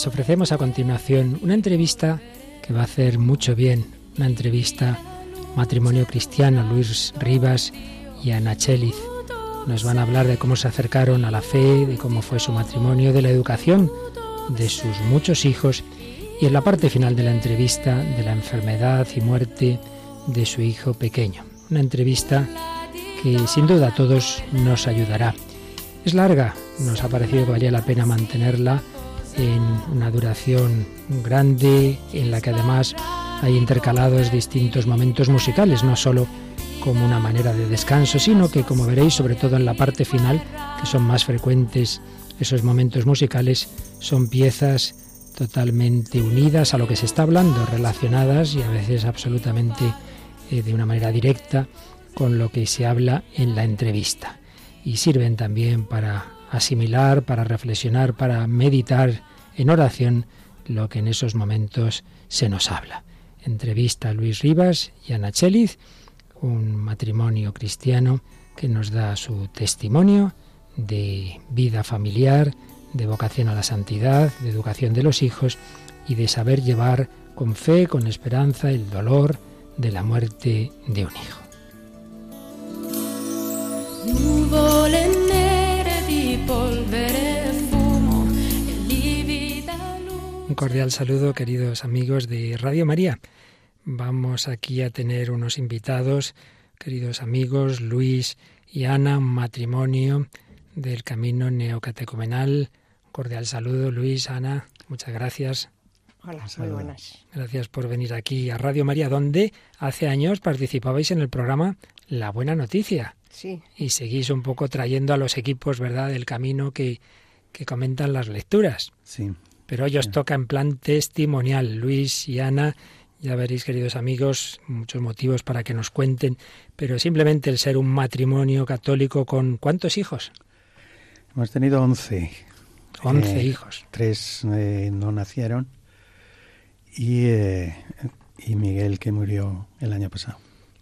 Les ofrecemos a continuación una entrevista que va a hacer mucho bien, una entrevista matrimonio cristiano, Luis Rivas y Ana Cheliz. Nos van a hablar de cómo se acercaron a la fe, de cómo fue su matrimonio, de la educación de sus muchos hijos y en la parte final de la entrevista de la enfermedad y muerte de su hijo pequeño. Una entrevista que sin duda a todos nos ayudará. Es larga, nos ha parecido que valía la pena mantenerla en una duración grande, en la que además hay intercalados distintos momentos musicales, no solo como una manera de descanso, sino que, como veréis, sobre todo en la parte final, que son más frecuentes esos momentos musicales, son piezas totalmente unidas a lo que se está hablando, relacionadas y a veces absolutamente eh, de una manera directa con lo que se habla en la entrevista. Y sirven también para asimilar, para reflexionar, para meditar en oración lo que en esos momentos se nos habla. Entrevista a Luis Rivas y Ana Cheliz, un matrimonio cristiano que nos da su testimonio de vida familiar, de vocación a la santidad, de educación de los hijos y de saber llevar con fe, con esperanza, el dolor de la muerte de un hijo. Un cordial saludo, queridos amigos de Radio María. Vamos aquí a tener unos invitados, queridos amigos, Luis y Ana, un matrimonio del camino neocatecumenal. Un cordial saludo, Luis, Ana, muchas gracias. Hola, muy buenas. Gracias por venir aquí a Radio María, donde hace años participabais en el programa La Buena Noticia. Sí. Y seguís un poco trayendo a los equipos, ¿verdad?, del camino que, que comentan las lecturas. Sí pero hoy os toca en plan testimonial. Luis y Ana, ya veréis, queridos amigos, muchos motivos para que nos cuenten, pero simplemente el ser un matrimonio católico con ¿cuántos hijos? Hemos tenido once. Once eh, hijos. Tres eh, no nacieron y, eh, y Miguel que murió el año pasado.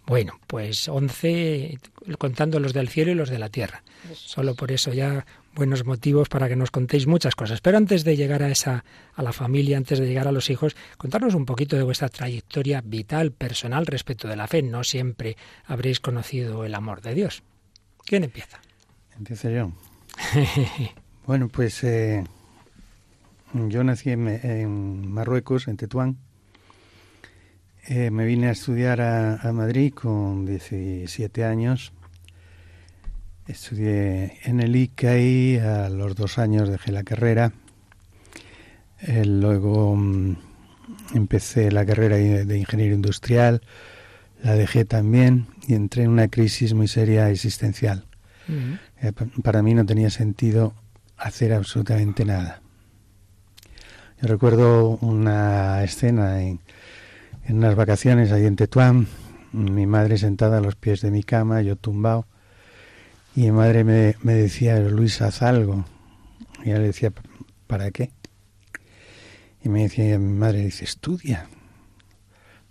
Bueno, pues once contando los del cielo y los de la tierra. Solo por eso ya buenos motivos para que nos contéis muchas cosas. Pero antes de llegar a esa a la familia, antes de llegar a los hijos, contarnos un poquito de vuestra trayectoria vital, personal respecto de la fe. No siempre habréis conocido el amor de Dios. ¿Quién empieza? Empiezo yo. bueno, pues eh, yo nací en, Marruecos, en Tetuán. Eh, me vine a estudiar a, Madrid con 17 años Estudié en el ICAI, a los dos años dejé la carrera. Eh, luego mm, empecé la carrera de ingeniero industrial, la dejé también y entré en una crisis muy seria existencial. Eh, para mí no tenía sentido hacer absolutamente nada. Yo recuerdo una escena en, en unas vacaciones ahí en Tetuán, mi madre sentada a los pies de mi cama, yo tumbado, y mi madre me, me decía, Luis, haz algo. Y ella le decía, ¿para qué? Y me decía mi madre, dice, estudia.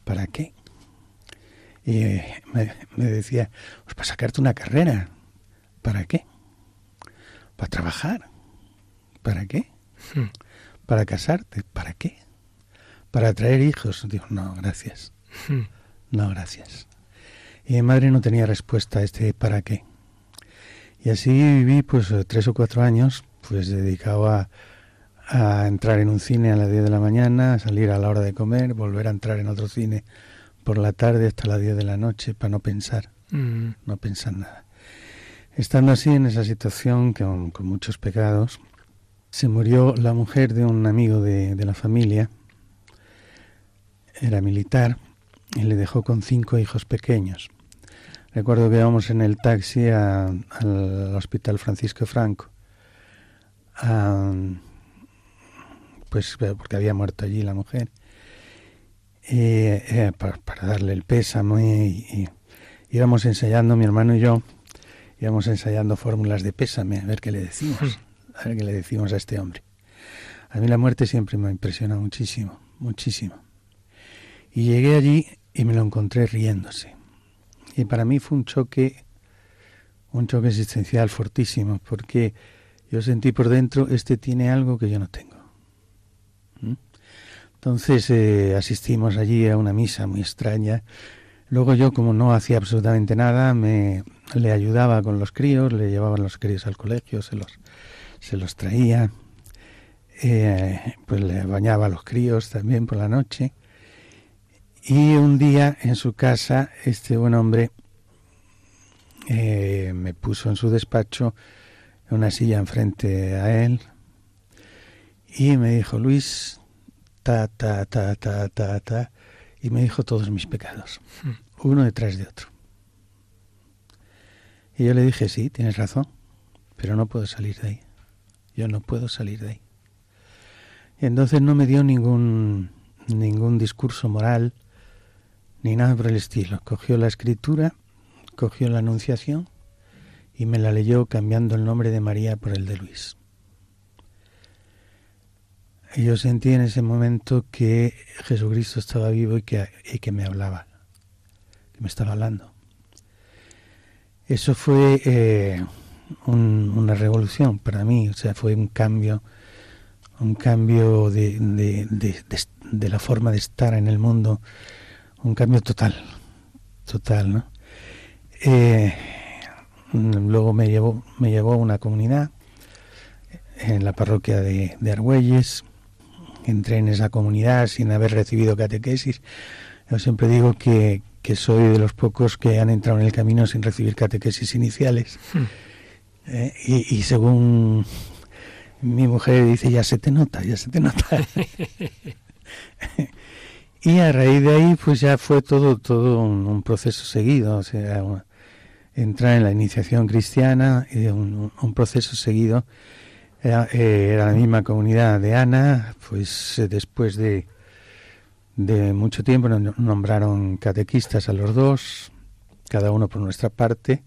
¿Para qué? Y me, decía, pues para sacarte una carrera. ¿Para qué? Para trabajar. ¿Para qué? Hmm. Para casarte. ¿Para qué? Para traer hijos. Digo, no, gracias. Hmm. No, gracias. Y mi madre no tenía respuesta a este ¿para qué? Y así viví pues tres o cuatro años, pues dedicado a, entrar en un cine a las 10 de la mañana, a salir a la hora de comer, volver a entrar en otro cine por la tarde hasta las 10 de la noche para no pensar, mm. no pensar nada. Estando así en esa situación, con, con, muchos pecados, se murió la mujer de un amigo de, de la familia, era militar, y le dejó con cinco hijos pequeños. Recuerdo que íbamos en el taxi al Hospital Francisco Franco, pues porque había muerto allí la mujer, y, eh, para, darle el pésame y, íbamos ensayando, mi hermano y yo, íbamos ensayando fórmulas de pésame, a ver qué le decimos, a ver qué le decimos a este hombre. A mí la muerte siempre me impresiona muchísimo, muchísimo. Y llegué allí y me lo encontré riéndose y para mí fue un choque, un choque existencial fortísimo, porque yo sentí por dentro, este tiene algo que yo no tengo. Entonces eh, asistimos allí a una misa muy extraña. Luego yo, como no hacía absolutamente nada, me le ayudaba con los críos, le llevaban los críos al colegio, se los, se los traía, eh, pues le bañaba a los críos también por la noche. Y un día en su casa, este buen hombre eh, me puso en su despacho una silla enfrente a él y me dijo, Luis, ta, ta, ta, ta, ta, ta, y me dijo todos mis pecados, hmm. uno detrás de otro. Y yo le dije, sí, tienes razón, pero no puedo salir de ahí. Yo no puedo salir de ahí. Y entonces no me dio ningún, ningún discurso moral, ni nada por el estilo. Cogió la escritura, cogió la anunciación y me la leyó cambiando el nombre de María por el de Luis. Y yo sentí en ese momento que Jesucristo estaba vivo y que, y que me hablaba, que me estaba hablando. Eso fue eh, una revolución para mí, o sea, fue un cambio, un cambio de, de, la forma de estar en el mundo, un cambio total, total, ¿no? Eh, luego me llevó, me llevó a una comunidad en la parroquia de, de Argüelles, entré en esa comunidad sin haber recibido catequesis. Yo siempre digo que, que soy de los pocos que han entrado en el camino sin recibir catequesis iniciales. Hmm. Eh, y, según mi mujer dice, ya se te nota, ya se te nota. y a raíz de ahí, pues ya fue todo, todo un, proceso seguido. O entrar en la iniciación cristiana, y un, proceso seguido. Era, eh, era, la misma comunidad de Ana, pues eh, después de mucho tiempo nos nombraron catequistas a los dos, cada uno por nuestra parte.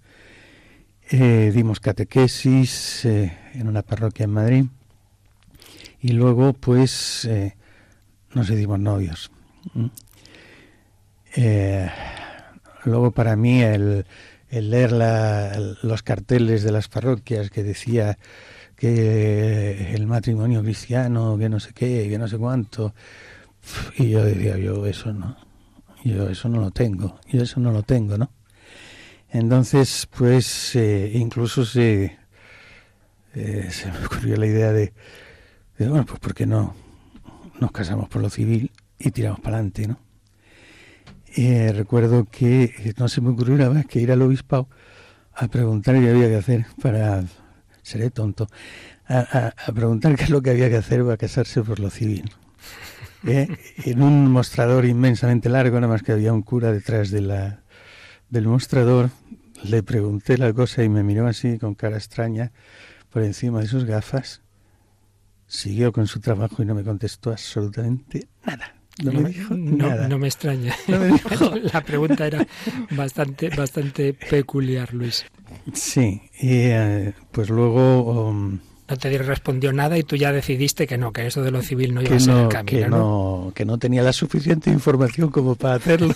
Eh, dimos catequesis eh, en una parroquia en Madrid y luego pues eh, nos dimos novios. Luego para mí el, leer los carteles de las parroquias que decía que el matrimonio cristiano, que no sé qué, que no sé cuánto, y yo decía, yo eso no, yo eso no lo tengo, yo eso no lo tengo, ¿no? Entonces, pues eh, incluso se, eh, se me ocurrió la idea de, bueno, pues ¿por qué no nos casamos por lo civil y tiramos para adelante, ¿no? Eh, recuerdo que no se me ocurrió una vez que ir al obispado a preguntar qué había que hacer para, seré tonto, a, a preguntar qué es lo que había que hacer para casarse por lo civil. ¿eh? en un mostrador inmensamente largo, nada más que había un cura detrás de la, del mostrador. Le pregunté la cosa y me miró así con cara extraña por encima de sus gafas. Siguió con su trabajo y no me contestó absolutamente nada. No, me dijo nada. No me extraña. la pregunta era bastante, bastante peculiar, Luis. Sí, y eh, pues luego um, no te respondió nada y tú ya decidiste que no, que eso de lo civil no iba a ser el camino. Que no, que no tenía la suficiente información como para hacerlo.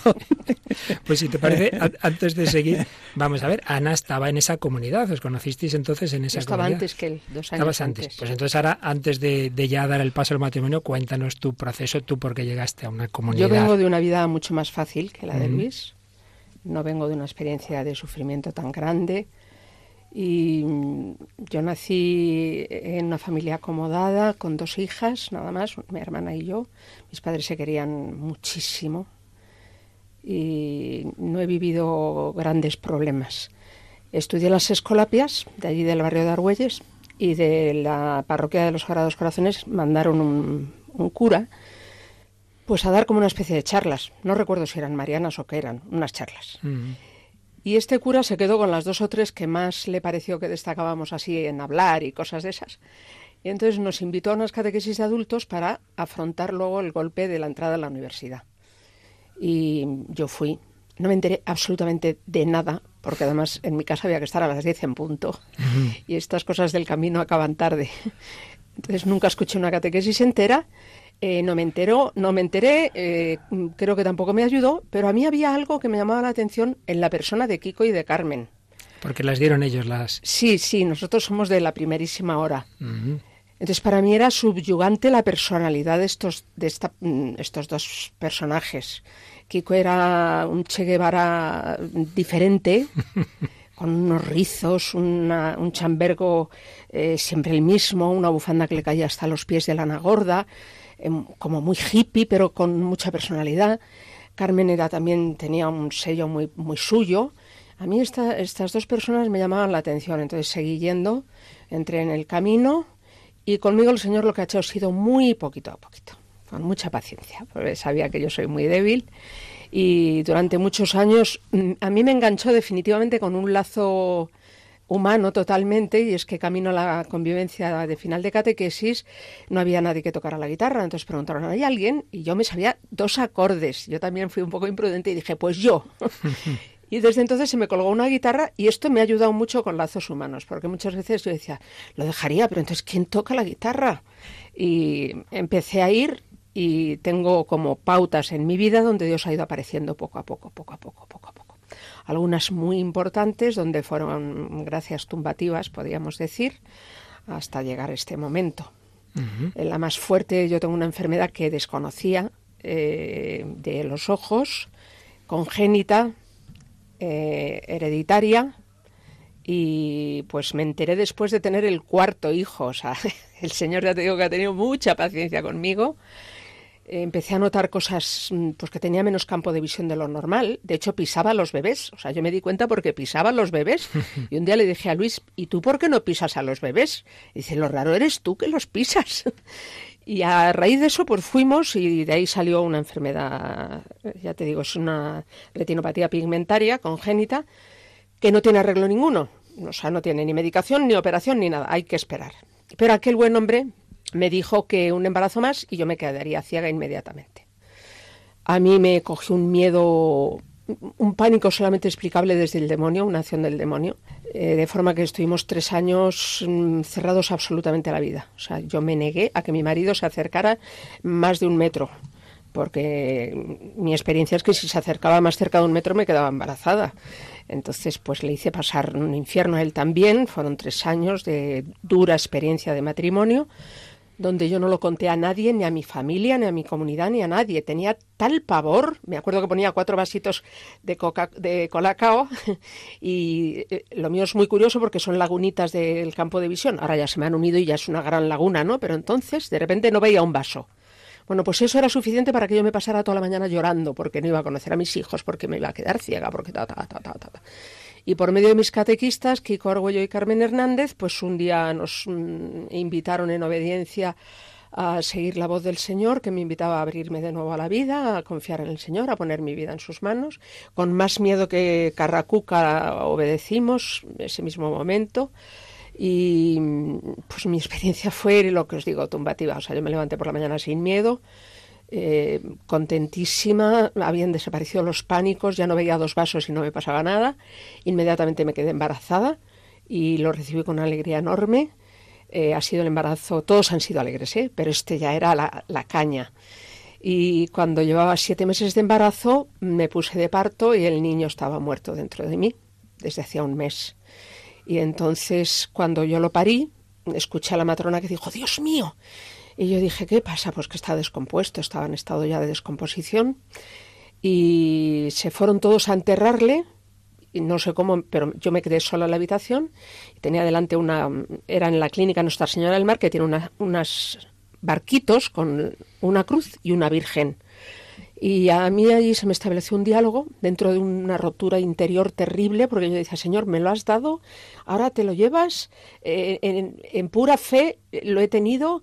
pues si te parece, antes de seguir, vamos a ver, Ana estaba en esa comunidad, os conocisteis entonces en esa estaba comunidad. antes que él, dos años Estabas antes. Pues entonces ahora, antes de, ya dar el paso al matrimonio, cuéntanos tu proceso, tú por qué llegaste a una comunidad. Yo vengo de una vida mucho más fácil que la de Luis. No vengo de una experiencia de sufrimiento tan grande y mm, yo nací en una familia acomodada, con dos hijas, nada más, mi hermana y yo. Mis padres se querían muchísimo y no he vivido grandes problemas. Estudié las escolapias de allí del barrio de Argüelles y de la parroquia de los Sagrados Corazones mandaron un, cura pues a dar como una especie de charlas. No recuerdo si eran marianas o qué eran, unas charlas. Y este cura se quedó con las dos o tres que más le pareció que destacábamos así en hablar y cosas de esas. Y entonces nos invitó a unas catequesis de adultos para afrontar luego el golpe de la entrada a la universidad. Y yo fui. No me enteré absolutamente de nada, porque además en mi casa había que estar a las 10 en punto. Y estas cosas del camino acaban tarde. Entonces nunca escuché una catequesis entera eh, no me enteró, no me enteré, eh, creo que tampoco me ayudó, pero a mí había algo que me llamaba la atención en la persona de Kiko y de Carmen. Porque las dieron ellos las. Sí, sí, nosotros somos de la primerísima hora. Entonces para mí era subyugante la personalidad de estos, de mm, estos dos personajes. Kiko era un Che Guevara diferente, con unos rizos, un chambergo eh, siempre el mismo, una bufanda que le caía hasta los pies de lana gorda, como muy hippie, pero con mucha personalidad. Carmen era también tenía un sello muy, muy suyo. A mí estas dos personas me llamaban la atención, entonces seguí yendo, entré en el camino y conmigo el Señor lo que ha hecho ha sido muy poquito a poquito, con mucha paciencia, porque sabía que yo soy muy débil y durante muchos años mm, a mí me enganchó definitivamente con un lazo humano totalmente y es que camino a la convivencia de final de catequesis no había nadie que tocara la guitarra, entonces preguntaron, ¿hay alguien? Y yo me sabía dos acordes, yo también fui un poco imprudente y dije, pues yo. Y desde entonces se me colgó una guitarra y esto me ha ayudado mucho con lazos humanos, porque muchas veces yo decía, lo dejaría, pero entonces ¿quién toca la guitarra? Y empecé a ir y tengo como pautas en mi vida donde Dios ha ido apareciendo poco a poco, poco a poco, poco a poco. Algunas muy importantes donde fueron gracias tumbativas, podríamos decir, hasta llegar a este momento. En la más fuerte yo tengo una enfermedad que desconocía eh, de los ojos, congénita, eh, hereditaria y pues me enteré después de tener el cuarto hijo. O sea, el Señor ya te digo que ha tenido mucha paciencia conmigo. Empecé a notar cosas mm, pues que tenía menos campo de visión de lo normal. De hecho, pisaba a los bebés. O sea, yo me di cuenta porque pisaba a los bebés. Y un día le dije a Luis, ¿y tú por qué no pisas a los bebés? Y dice, lo raro eres tú que los pisas. Y a raíz de eso, pues fuimos y de ahí salió una enfermedad, ya te digo, es una retinopatía pigmentaria congénita que no tiene arreglo ninguno. O sea, no tiene ni medicación, ni operación, ni nada. Hay que esperar. Pero aquel buen hombre me dijo que un embarazo más y yo me quedaría ciega inmediatamente. A mí me cogió un miedo un pánico solamente explicable desde el demonio, una acción del demonio, eh, de forma que estuvimos tres años mm, cerrados absolutamente a la vida. O sea, yo me negué a que mi marido se acercara más de un metro, porque mi experiencia es que si se acercaba más cerca de un metro me quedaba embarazada. Entonces, pues le hice pasar un infierno a él también. Fueron tres años de dura experiencia de matrimonio donde yo no lo conté a nadie, ni a mi familia, ni a mi comunidad, ni a nadie. Tenía tal pavor, me acuerdo que ponía cuatro vasitos de, coca, de colacao y eh, lo mío es muy curioso porque son lagunitas del campo de visión. Ahora ya se me han unido y ya es una gran laguna, ¿no? Pero entonces de repente no veía un vaso. Bueno, pues eso era suficiente para que yo me pasara toda la mañana llorando porque no iba a conocer a mis hijos, porque me iba a quedar ciega, porque ta, ta, ta. Y por medio de mis catequistas, Kiko Argüello y Carmen Hernández, pues un día nos mm, invitaron en obediencia a seguir la voz del Señor, que me invitaba a abrirme de nuevo a la vida, a confiar en el Señor, a poner mi vida en sus manos. Con más miedo que Carracuca obedecimos ese mismo momento. Y pues mi experiencia fue lo que os digo, tumbativa. O sea, yo me levanté por la mañana sin miedo, eh, contentísima, habían desaparecido los pánicos, ya no veía dos vasos y no me pasaba nada. Inmediatamente me quedé embarazada y lo recibí con una alegría enorme. Eh, ha sido el embarazo, todos han sido alegres, ¿eh? pero este ya era la, la caña. Y cuando llevaba siete meses de embarazo, me puse de parto y el niño estaba muerto dentro de mí desde hacía un mes. Y entonces, cuando yo lo parí, escuché a la matrona que dijo, Dios mío, y yo dije, ¿qué pasa? Pues que está descompuesto, estaba en estado ya de descomposición. Y se fueron todos a enterrarle, y no sé cómo, pero yo me quedé sola en la habitación. Tenía delante una, era en la clínica Nuestra Señora del Mar, que tiene una, unos barquitos con una cruz y una virgen. Y a mí allí se me estableció un diálogo dentro de una rotura interior terrible, porque yo decía, Señor, me lo has dado, ahora te lo llevas, eh, en, en, pura fe lo he tenido, eh,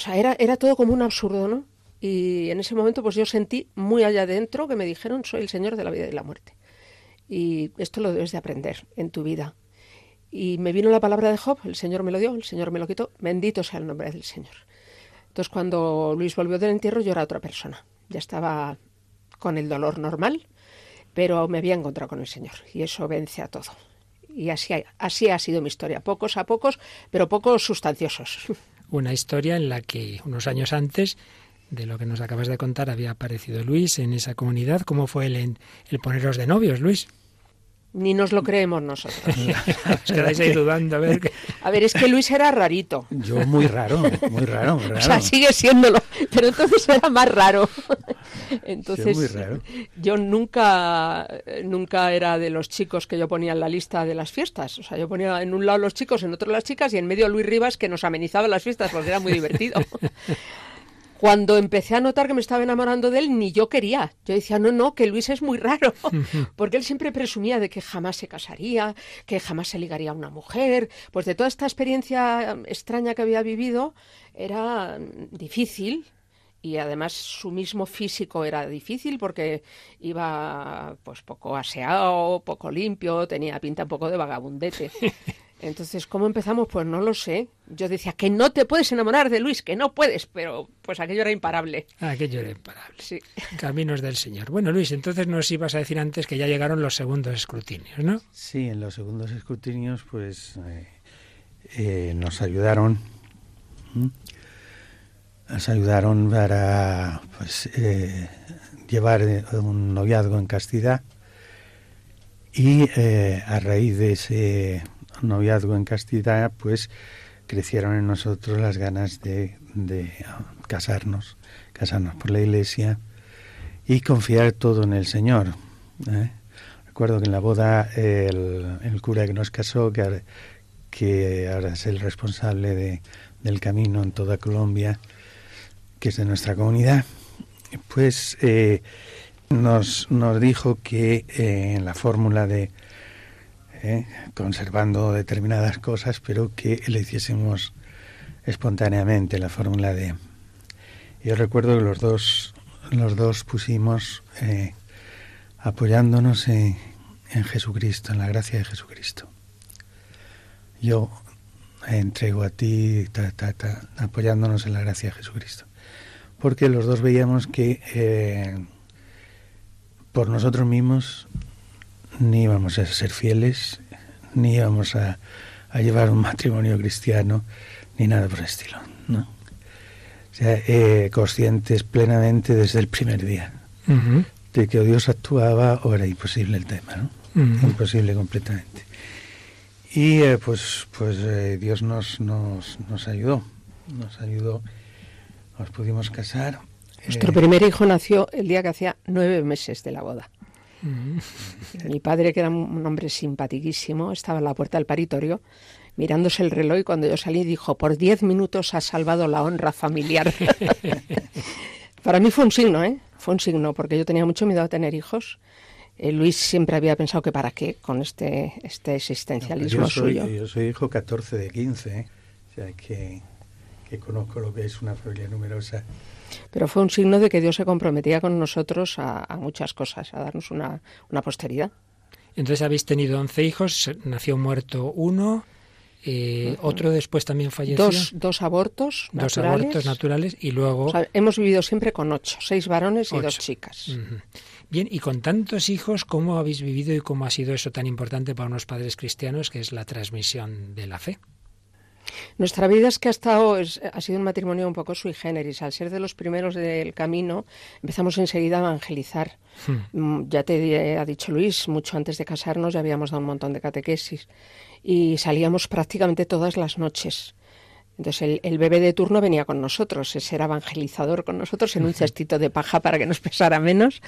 sea, era, todo como un absurdo, ¿no? Y en ese momento pues yo sentí muy allá adentro que me dijeron, soy el Señor de la vida y la muerte. Y esto lo debes de aprender en tu vida. Y me vino la palabra de Job, el Señor me lo dio, el Señor me lo quitó, bendito sea el nombre del Señor. Entonces cuando Luis volvió del entierro yo era otra persona, ya estaba con el dolor normal, pero me había encontrado con el Señor y eso vence a todo. Y así ha sido mi historia, pocos a pocos, pero pocos sustanciosos. una historia en la que unos años antes de lo que nos acabas de contar había aparecido Luis en esa comunidad. ¿Cómo fue el, el poneros de novios, Luis? Ni nos lo creemos nosotros. Os quedáis ahí dudando a ver. A ver, es que Luis era rarito. Yo muy raro, muy raro, muy raro. O sea, sigue siéndolo, pero entonces era más raro. Entonces, muy raro. yo nunca, nunca era de los chicos que yo ponía en la lista de las fiestas. O sea, yo ponía en un lado los chicos, en otro las chicas y en medio Luis Rivas que nos amenizaba las fiestas porque era muy divertido. Cuando empecé a notar que me estaba enamorando de él, ni yo quería. Yo decía, no, no, que Luis es muy raro, porque él siempre presumía de que jamás se casaría, que jamás se ligaría a una mujer. Pues de toda esta experiencia extraña que había vivido, era difícil, y además su mismo físico era difícil porque iba pues poco aseado, poco limpio, tenía pinta un poco de vagabundete. Entonces, ¿cómo empezamos? Pues no lo sé. Yo decía que no te puedes enamorar de Luis, que no puedes, pero pues aquello era imparable. Aquello era imparable. Sí. Caminos del Señor. Bueno, Luis, entonces nos ibas a decir antes que ya llegaron los segundos escrutinios, ¿no? Sí, en los segundos escrutinios, pues eh, eh, nos ayudaron. Nos ayudaron para pues, eh, llevar un noviazgo en castidad y a raíz de ese noviazgo en castidad, pues crecieron en nosotros las ganas de, casarnos, casarnos por la iglesia y confiar todo en el Señor. ¿eh? Recuerdo que en la boda el, cura que nos casó, que ahora, es el responsable de, del camino en toda Colombia, que es de nuestra comunidad, pues eh, nos, nos dijo que eh, en la fórmula de ¿eh? conservando determinadas cosas, pero que le hiciésemos espontáneamente la fórmula de... Yo recuerdo que los dos, los dos pusimos eh, apoyándonos en, Jesucristo, en la gracia de Jesucristo. Yo entrego a ti, apoyándonos en la gracia de Jesucristo. Porque los dos veíamos que eh, por nosotros mismos ni íbamos a ser fieles, ni íbamos a, llevar un matrimonio cristiano, ni nada por el estilo. ¿no? O sea, eh, conscientes plenamente desde el primer día de que Dios actuaba o era imposible el tema, ¿no? imposible completamente. Y eh, pues, pues eh, Dios nos, nos, nos ayudó, nos ayudó, nos pudimos casar. Nuestro primer hijo nació el día que hacía nueve meses de la boda. Mi padre, que era un hombre simpaticísimo, estaba en la puerta del paritorio mirándose el reloj y cuando yo salí dijo, por diez minutos ha salvado la honra familiar. Para mí fue un signo, ¿eh? Fue un signo, porque yo tenía mucho miedo a tener hijos. Eh, Luis siempre había pensado que para qué con este, este existencialismo yo soy, suyo. Yo soy hijo 14 de 15, ¿eh? o sea que, que conozco lo que es una familia numerosa. Pero fue un signo de que Dios se comprometía con nosotros a, muchas cosas, a darnos una, posteridad. Entonces habéis tenido 11 hijos, nació muerto uno, eh, otro después también falleció. Dos, dos abortos naturales. Dos abortos naturales y luego... hemos vivido siempre con ocho, seis varones y dos chicas. Bien, y con tantos hijos, ¿cómo habéis vivido y cómo ha sido eso tan importante para unos padres cristianos, que es la transmisión de la fe? Nuestra vida es que ha estado, ha sido un matrimonio un poco sui generis. Al ser de los primeros del camino, empezamos enseguida a evangelizar. Hmm. Mm, ya te ha dicho Luis, mucho antes de casarnos ya habíamos dado un montón de catequesis y salíamos prácticamente todas las noches. Entonces el, bebé de turno venía con nosotros, ese era evangelizador con nosotros en un cestito de paja para que nos pesara menos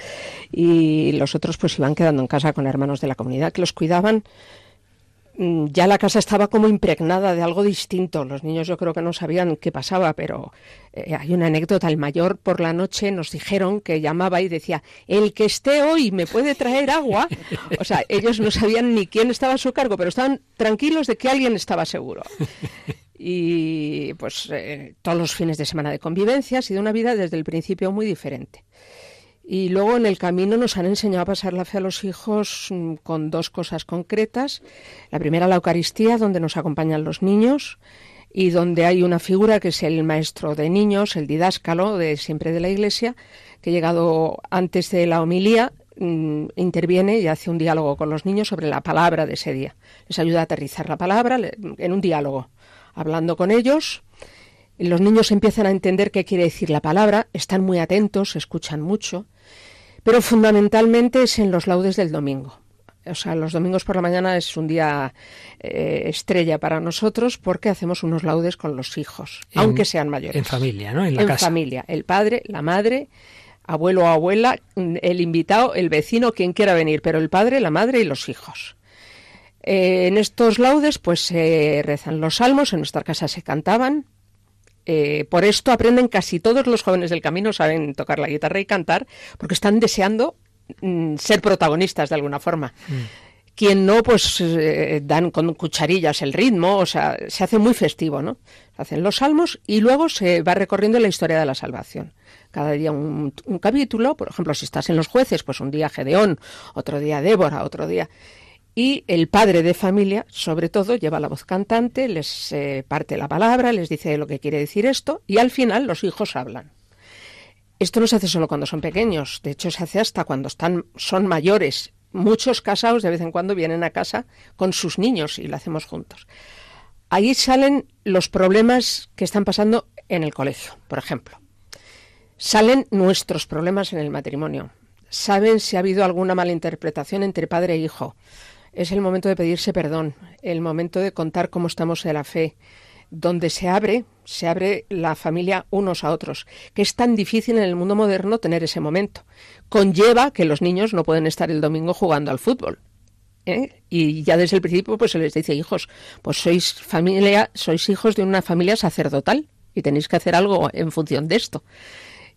y los otros pues iban quedando en casa con hermanos de la comunidad que los cuidaban ya la casa estaba como impregnada de algo distinto. Los niños yo creo que no sabían qué pasaba, pero eh, hay una anécdota. El mayor por la noche nos dijeron que llamaba y decía, el que esté hoy me puede traer agua. O sea, ellos no sabían ni quién estaba a su cargo, pero estaban tranquilos de que alguien estaba seguro. Y pues eh, todos los fines de semana de convivencia ha sido una vida desde el principio muy diferente. Y luego en el camino nos han enseñado a pasar la fe a los hijos mm, con dos cosas concretas. La primera, la Eucaristía, donde nos acompañan los niños y donde hay una figura que es el maestro de niños, el didáscalo de siempre de la Iglesia, que llegado antes de la homilía mm, interviene y hace un diálogo con los niños sobre la palabra de ese día. Les ayuda a aterrizar la palabra en un diálogo, hablando con ellos los niños empiezan a entender qué quiere decir la palabra, están muy atentos, escuchan mucho, pero fundamentalmente es en los laudes del domingo. O sea, los domingos por la mañana es un día eh, estrella para nosotros porque hacemos unos laudes con los hijos, aunque sean mayores. En familia, ¿no? En la en familia. El padre, la madre, abuelo o abuela, el invitado, el vecino, quien quiera venir, pero el padre, la madre y los hijos. Eh, en estos laudes, pues se rezan los salmos, en nuestra casa se cantaban. Eh, por esto aprenden casi todos los jóvenes del camino, saben tocar la guitarra y cantar, porque están deseando Mm, ser protagonistas de alguna forma. Mm. Quien no, pues eh, dan con cucharillas el ritmo, o sea, se hace muy festivo, ¿no? Se hacen los salmos y luego se va recorriendo la historia de la salvación. Cada día un, capítulo, por ejemplo, si estás en los jueces, pues un día Gedeón, otro día Débora, otro día y el padre de familia, sobre todo, lleva la voz cantante, les eh, parte la palabra, les dice lo que quiere decir esto y al final los hijos hablan. Esto no se hace solo cuando son pequeños, de hecho se hace hasta cuando están, son mayores. Muchos casados de vez en cuando vienen a casa con sus niños y lo hacemos juntos. Ahí salen los problemas que están pasando en el colegio, por ejemplo. Salen nuestros problemas en el matrimonio. Saben si ha habido alguna mala interpretación entre padre e hijo. Es el momento de pedirse perdón, el momento de contar cómo estamos en la fe, donde se abre, se abre la familia unos a otros, que es tan difícil en el mundo moderno tener ese momento. Conlleva que los niños no pueden estar el domingo jugando al fútbol. ¿eh? Y ya desde el principio pues se les dice, hijos, pues sois familia, sois hijos de una familia sacerdotal y tenéis que hacer algo en función de esto.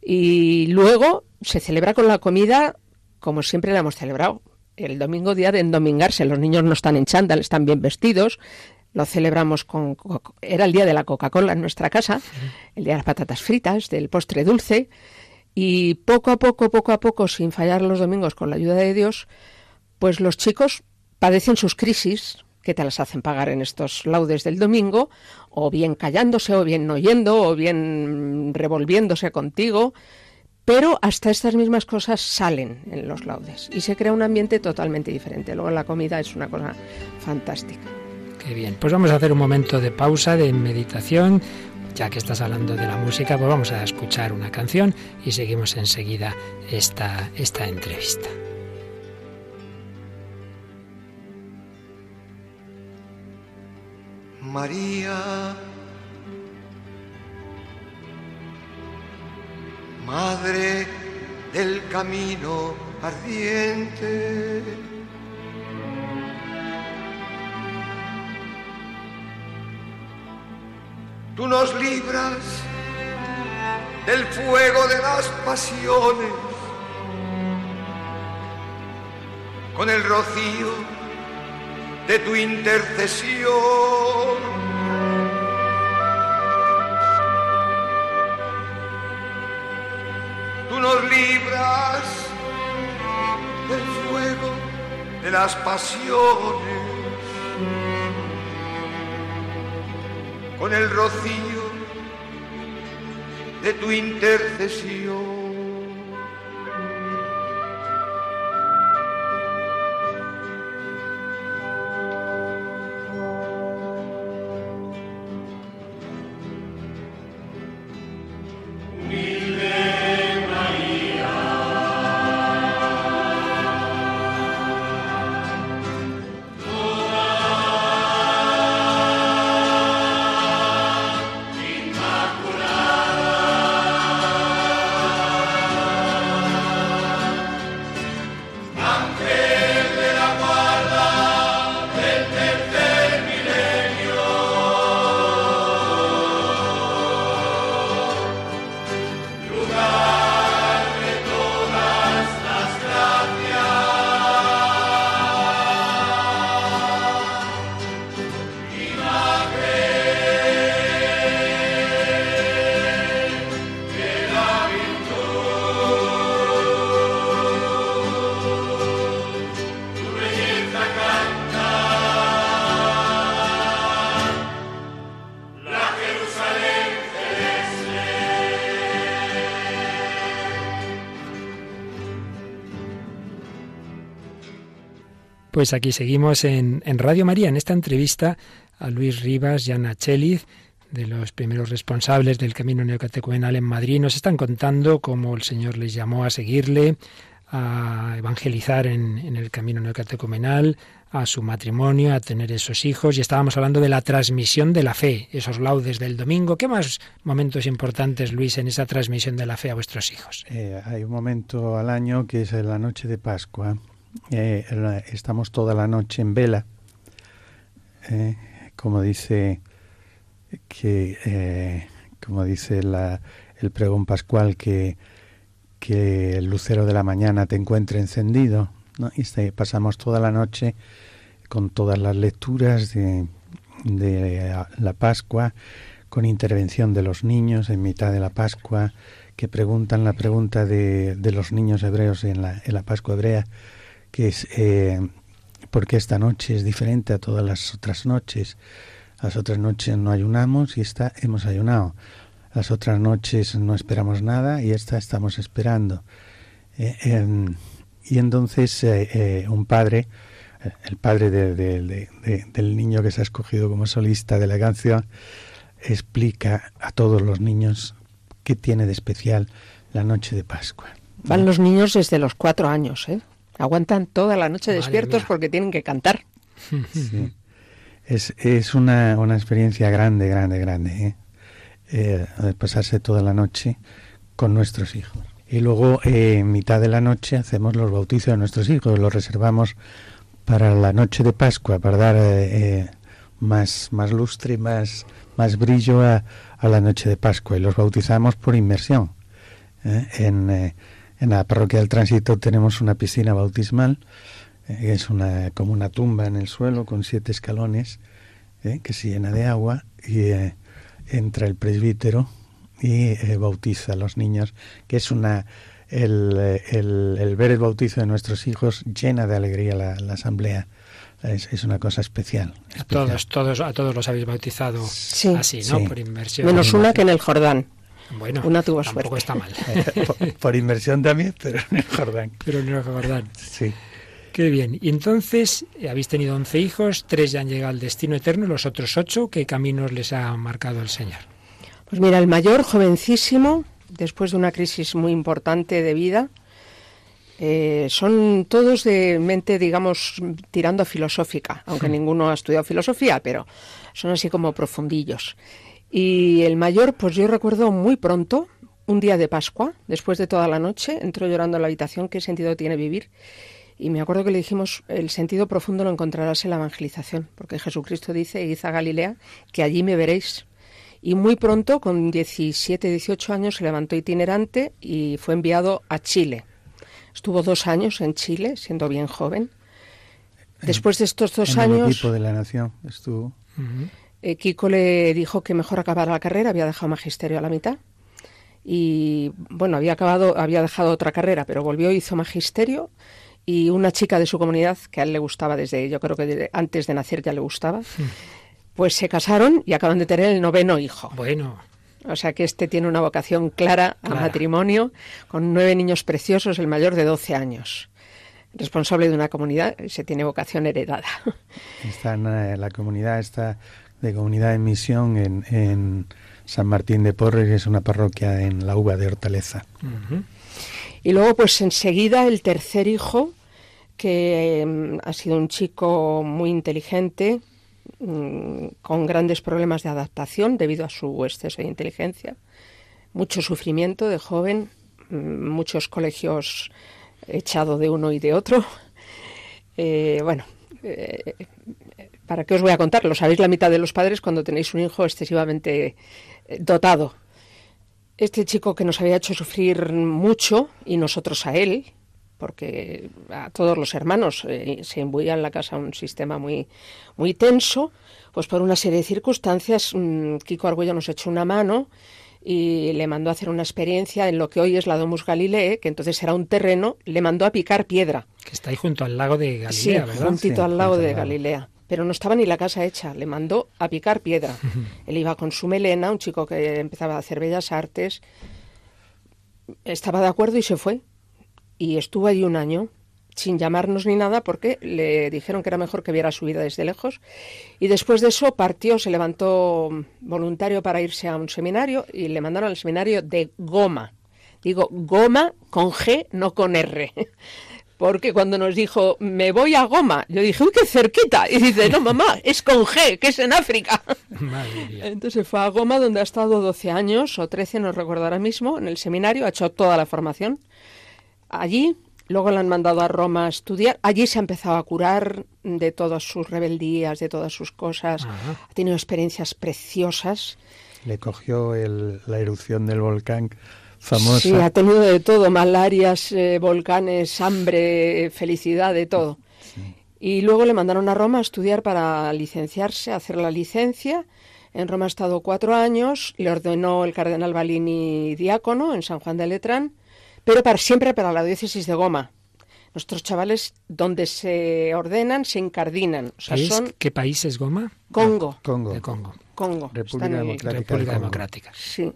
Y luego se celebra con la comida como siempre la hemos celebrado. El domingo día de endomingarse, los niños no están en chándal, están bien vestidos, lo celebramos con... Era el día de la Coca-Cola en nuestra casa, el día de las patatas fritas, del postre dulce, y poco a poco, poco a poco, sin fallar los domingos con la ayuda de Dios, pues los chicos padecen sus crisis, que te las hacen pagar en estos laudes del domingo, o bien callándose, o bien no oyendo, o bien revolviéndose contigo, pero hasta estas mismas cosas salen en los laudes y se crea un ambiente totalmente diferente. Luego la comida es una cosa fantástica bien. Pues vamos a hacer un momento de pausa, de meditación. Ya que estás hablando de la música, pues vamos a escuchar una canción y seguimos enseguida esta, esta entrevista. María, Madre del camino ardiente Tú nos libras del fuego de las pasiones con el rocío de tu intercesión. Nos libras del fuego de las pasiones con el rocío de tu intercesión. Pues aquí seguimos en, Radio María, en esta entrevista a Luis Rivas y Ana Cheliz, de los primeros responsables del camino neocatecumenal en Madrid. Nos están contando cómo el Señor les llamó a seguirle, a evangelizar en, el camino neocatecumenal, a su matrimonio, a tener esos hijos, y estábamos hablando de la transmisión de la fe, esos laudes del domingo. ¿Qué más momentos importantes, Luis, en esa transmisión de la fe a vuestros hijos? Eh, hay un momento al año que es la noche de Pascua. Eh, estamos toda la noche en vela, eh, como dice que, como dice el pregón pascual que que el lucero de la mañana te encuentre encendido. Y pasamos toda la noche con todas las lecturas de, la Pascua, con intervención de los niños en mitad de la Pascua, que preguntan la pregunta de, los niños hebreos en la, en la Pascua hebrea, que es eh, ¿por qué esta noche es diferente a todas las otras noches? Las otras noches no ayunamos y esta hemos ayunado. Las otras noches no esperamos nada y esta estamos esperando. Eh, em, y entonces eh, eh, un padre, el padre del niño que se ha escogido como solista de la canción, explica a todos los niños qué tiene de especial la noche de Pascua. Van los niños desde los cuatro años, ¿eh? Aguantan toda la noche despiertos porque tienen que cantar. Es, es una, una experiencia grande, grande, grande. ¿eh? eh, pasarse toda la noche con nuestros hijos. Y luego, eh, en mitad de la noche, hacemos los bautizos de nuestros hijos, los reservamos para la noche de Pascua, para dar eh, eh, más, más lustre, más, más brillo a, a, la noche de Pascua. Y los bautizamos por inmersión. En, en, la parroquia del tránsito tenemos una piscina bautismal, es una, como una tumba en el suelo con siete escalones, que se llena de agua. Y entra el presbítero y eh, bautiza a los niños, que es una el, el, ver el bautizo de nuestros hijos llena de alegría la, asamblea. Es, una cosa especial, A todos, todos, a todos los habéis bautizado así, ¿no? Por inmersión. Menos una que en el Jordán. Bueno, una tuvo tampoco está mal. por, inmersión también, pero en el Jordán. Pero en el Jordán. Sí. Qué bien. Y entonces eh, habéis tenido 11 hijos, tres ya han llegado al destino eterno, los otros ocho, ¿qué caminos les ha marcado el Señor? Pues mira, el mayor, jovencísimo, después de una crisis muy importante de vida, eh, son todos de mente, digamos, tirando a filosófica, aunque ninguno ha estudiado filosofía, pero son así como profundillos. Y el mayor, pues yo recuerdo muy pronto, un día de Pascua, después de toda la noche, entró llorando a la habitación, ¿qué sentido tiene vivir? Y me acuerdo que le dijimos, el sentido profundo lo encontrarás en la evangelización, porque Jesucristo dice, id a Galilea, que allí me veréis. Y muy pronto, con 17, 18 años, se levantó itinerante y fue enviado a Chile. Estuvo dos años en Chile, siendo bien joven. Después de estos dos en años... El equipo de la Nación estuvo. Eh, Kiko le dijo que mejor acabara la carrera, había dejado magisterio a la mitad. Y bueno, había acabado, había dejado otra carrera, pero volvió, hizo magisterio y una chica de su comunidad que a él le gustaba desde, yo creo que antes de nacer ya le gustaba, pues se casaron y acaban de tener el noveno hijo. Bueno. O sea que este tiene una vocación clara a matrimonio, con nueve niños preciosos, el mayor de 12 años. Responsable de una comunidad, se tiene vocación heredada. Está en eh, la comunidad, está de comunidad en misión en, en San Martín de Porres, que es una parroquia en la Uva de Hortaleza. Y luego, pues enseguida, el tercer hijo, que em, ha sido un chico muy inteligente, mm, con grandes problemas de adaptación debido a su exceso de inteligencia, mucho sufrimiento de joven, mm, muchos colegios echado de uno y de otro. Eh, bueno, eh, ¿para qué os voy a contar? Lo sabéis la mitad de los padres cuando tenéis un hijo excesivamente eh, dotado este chico que nos había hecho sufrir mucho y nosotros a él, porque a todos los hermanos eh, se imbuía en la casa un sistema muy, muy tenso, pues por una serie de circunstancias mm, Kiko Argüello nos echó una mano y le mandó a hacer una experiencia en lo que hoy es la Domus Galilee, que entonces era un terreno, le mandó a picar piedra. Que está ahí junto al lago de Galilea, sí, ¿verdad? Juntito al lago de Galilea pero no estaba ni la casa hecha, le mandó a picar piedra. Él iba con su melena, un chico que empezaba a hacer bellas artes, estaba de acuerdo y se fue. Y estuvo allí un año sin llamarnos ni nada porque le dijeron que era mejor que viera su vida desde lejos. Y después de eso partió, se levantó voluntario para irse a un seminario y le mandaron al seminario de Goma. Digo goma con G, no con R. Porque cuando nos dijo, me voy a Goma, yo dije, uy, qué cerquita. Y dice, no, mamá, es con G, que es en África. Entonces fue a Goma, donde ha estado 12 años o 13, no recuerdo ahora mismo, en el seminario, ha hecho toda la formación. Allí Luego la han mandado a Roma a estudiar. Allí se ha empezado a curar de todas sus rebeldías, de todas sus cosas. Ha tenido experiencias preciosas. Le cogió la erupción del volcán famosa. Sí, ha tenido de todo, malarias, eh, volcanes, hambre, felicidad, de todo. Y luego le mandaron a Roma a estudiar para licenciarse, hacer la licencia. En Roma ha estado cuatro años, le ordenó el cardenal Balini diácono en San Juan de Letrán pero para, siempre para la diócesis de Goma. Nuestros chavales, donde se ordenan, se encardinan. ¿Qué país es Goma? Congo. Congo. De Congo. Congo. República, Democrática, Sí.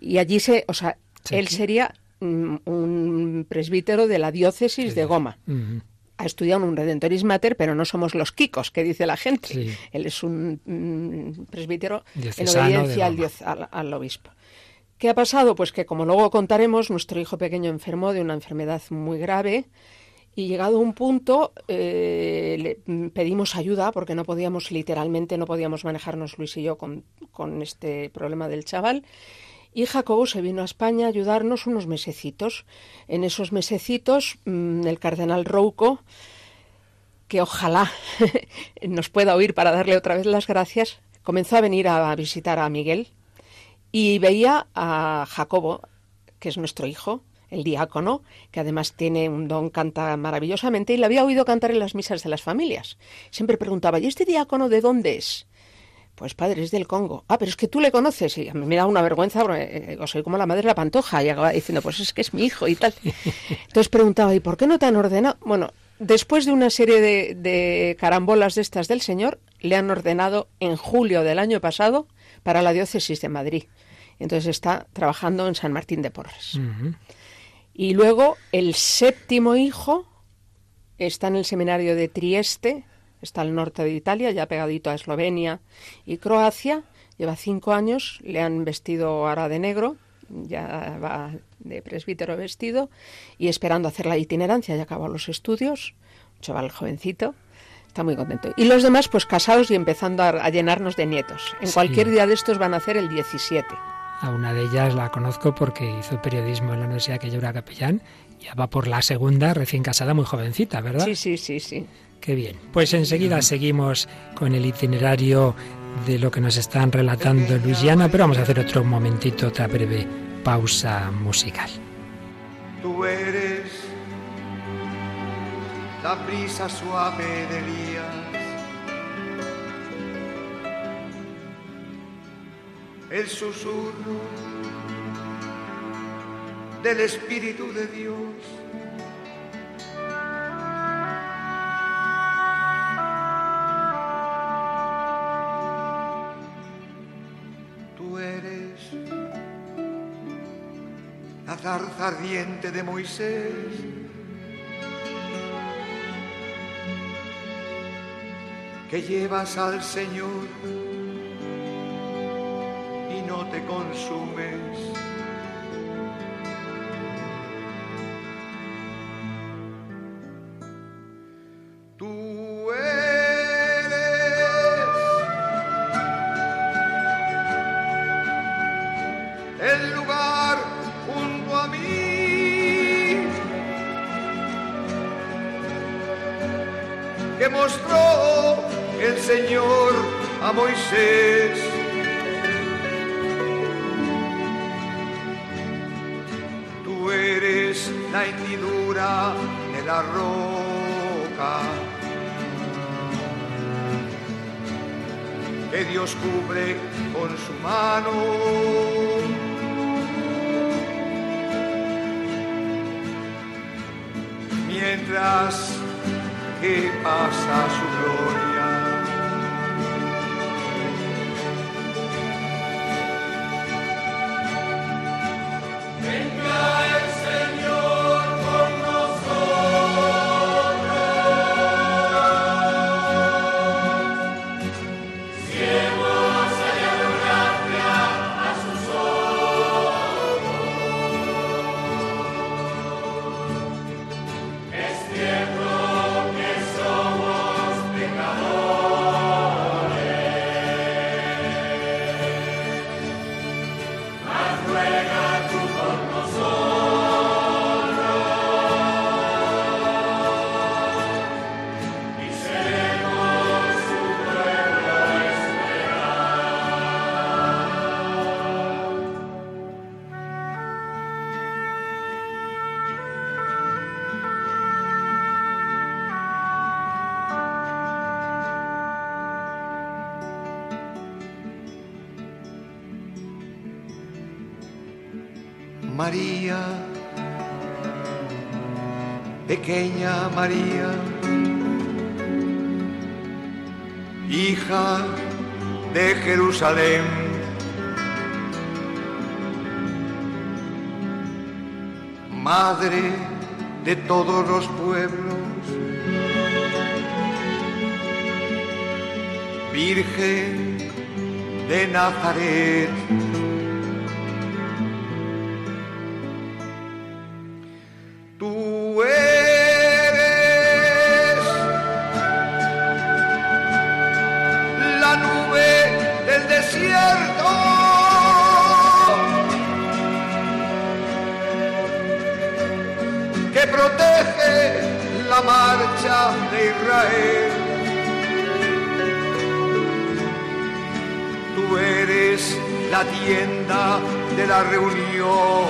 Y allí se, o sea, él sería mm, un presbítero de la diócesis de Goma. Ha estudiado un Redentorismater, pero no somos los kikos, que dice la gente. Él es un mm, presbítero en obediencia al, al obispo. ¿Qué ha pasado? Pues que, como luego contaremos, nuestro hijo pequeño enfermó de una enfermedad muy grave y llegado a un punto eh, le pedimos ayuda porque no podíamos, literalmente, no podíamos manejarnos Luis y yo con, este problema del chaval. Y Jacobo se vino a España a ayudarnos unos mesecitos. En esos mesecitos, mm, el cardenal Rouco, que ojalá nos pueda oír para darle otra vez las gracias, comenzó a venir a visitar a Miguel, y veía a Jacobo, que es nuestro hijo, el diácono, que además tiene un don, canta maravillosamente, y le había oído cantar en las misas de las familias. Siempre preguntaba, ¿y este diácono de dónde es? Pues padre, es del Congo. Ah, pero es que tú le conoces. Y a mí me da una vergüenza, porque eh, soy como la madre de la pantoja. Y acaba diciendo, pues es que es mi hijo y tal. Entonces preguntaba, ¿y por qué no te han ordenado? Bueno, después de una serie de, de carambolas de estas del Señor, le han ordenado en julio del año pasado para la diócesis de Madrid. Entonces está trabajando en San Martín de Porres. Y luego el séptimo hijo está en el seminario de Trieste, está al norte de Italia, ya pegadito a Eslovenia y Croacia. Lleva cinco años, le han vestido ahora de negro, ya va de presbítero vestido y esperando hacer la itinerancia, ya acabó los estudios, un chaval jovencito, está muy contento. Y los demás, pues casados y empezando a, llenarnos de nietos. En cualquier día de estos van a hacer el 17. A una de ellas la conozco porque hizo periodismo en la universidad que yo era capellán. Ya va por la segunda, recién casada, muy jovencita, ¿verdad? Sí, sí, sí, sí. Qué bien. Pues enseguida seguimos con el itinerario de lo que nos están relatando Luisiana, pero vamos a hacer otro momentito, otra breve pausa musical. Tú eres la brisa suave de el susurro del Espíritu de Dios. Zarza ardiente de Moisés. que llevas al Señor te consumes. A Moisés. la hendidura de la roca. Que Dios cubre con su mano. Mientras que pasa su María, pequeña María, hija de Jerusalén. Madre de todos los pueblos, Virgen de Nazaret. La reunión.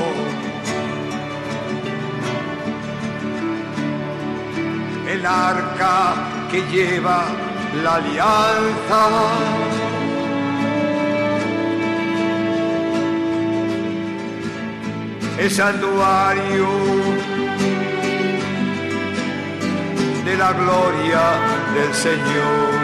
El arca que lleva la alianza. El santuario de la gloria del Señor.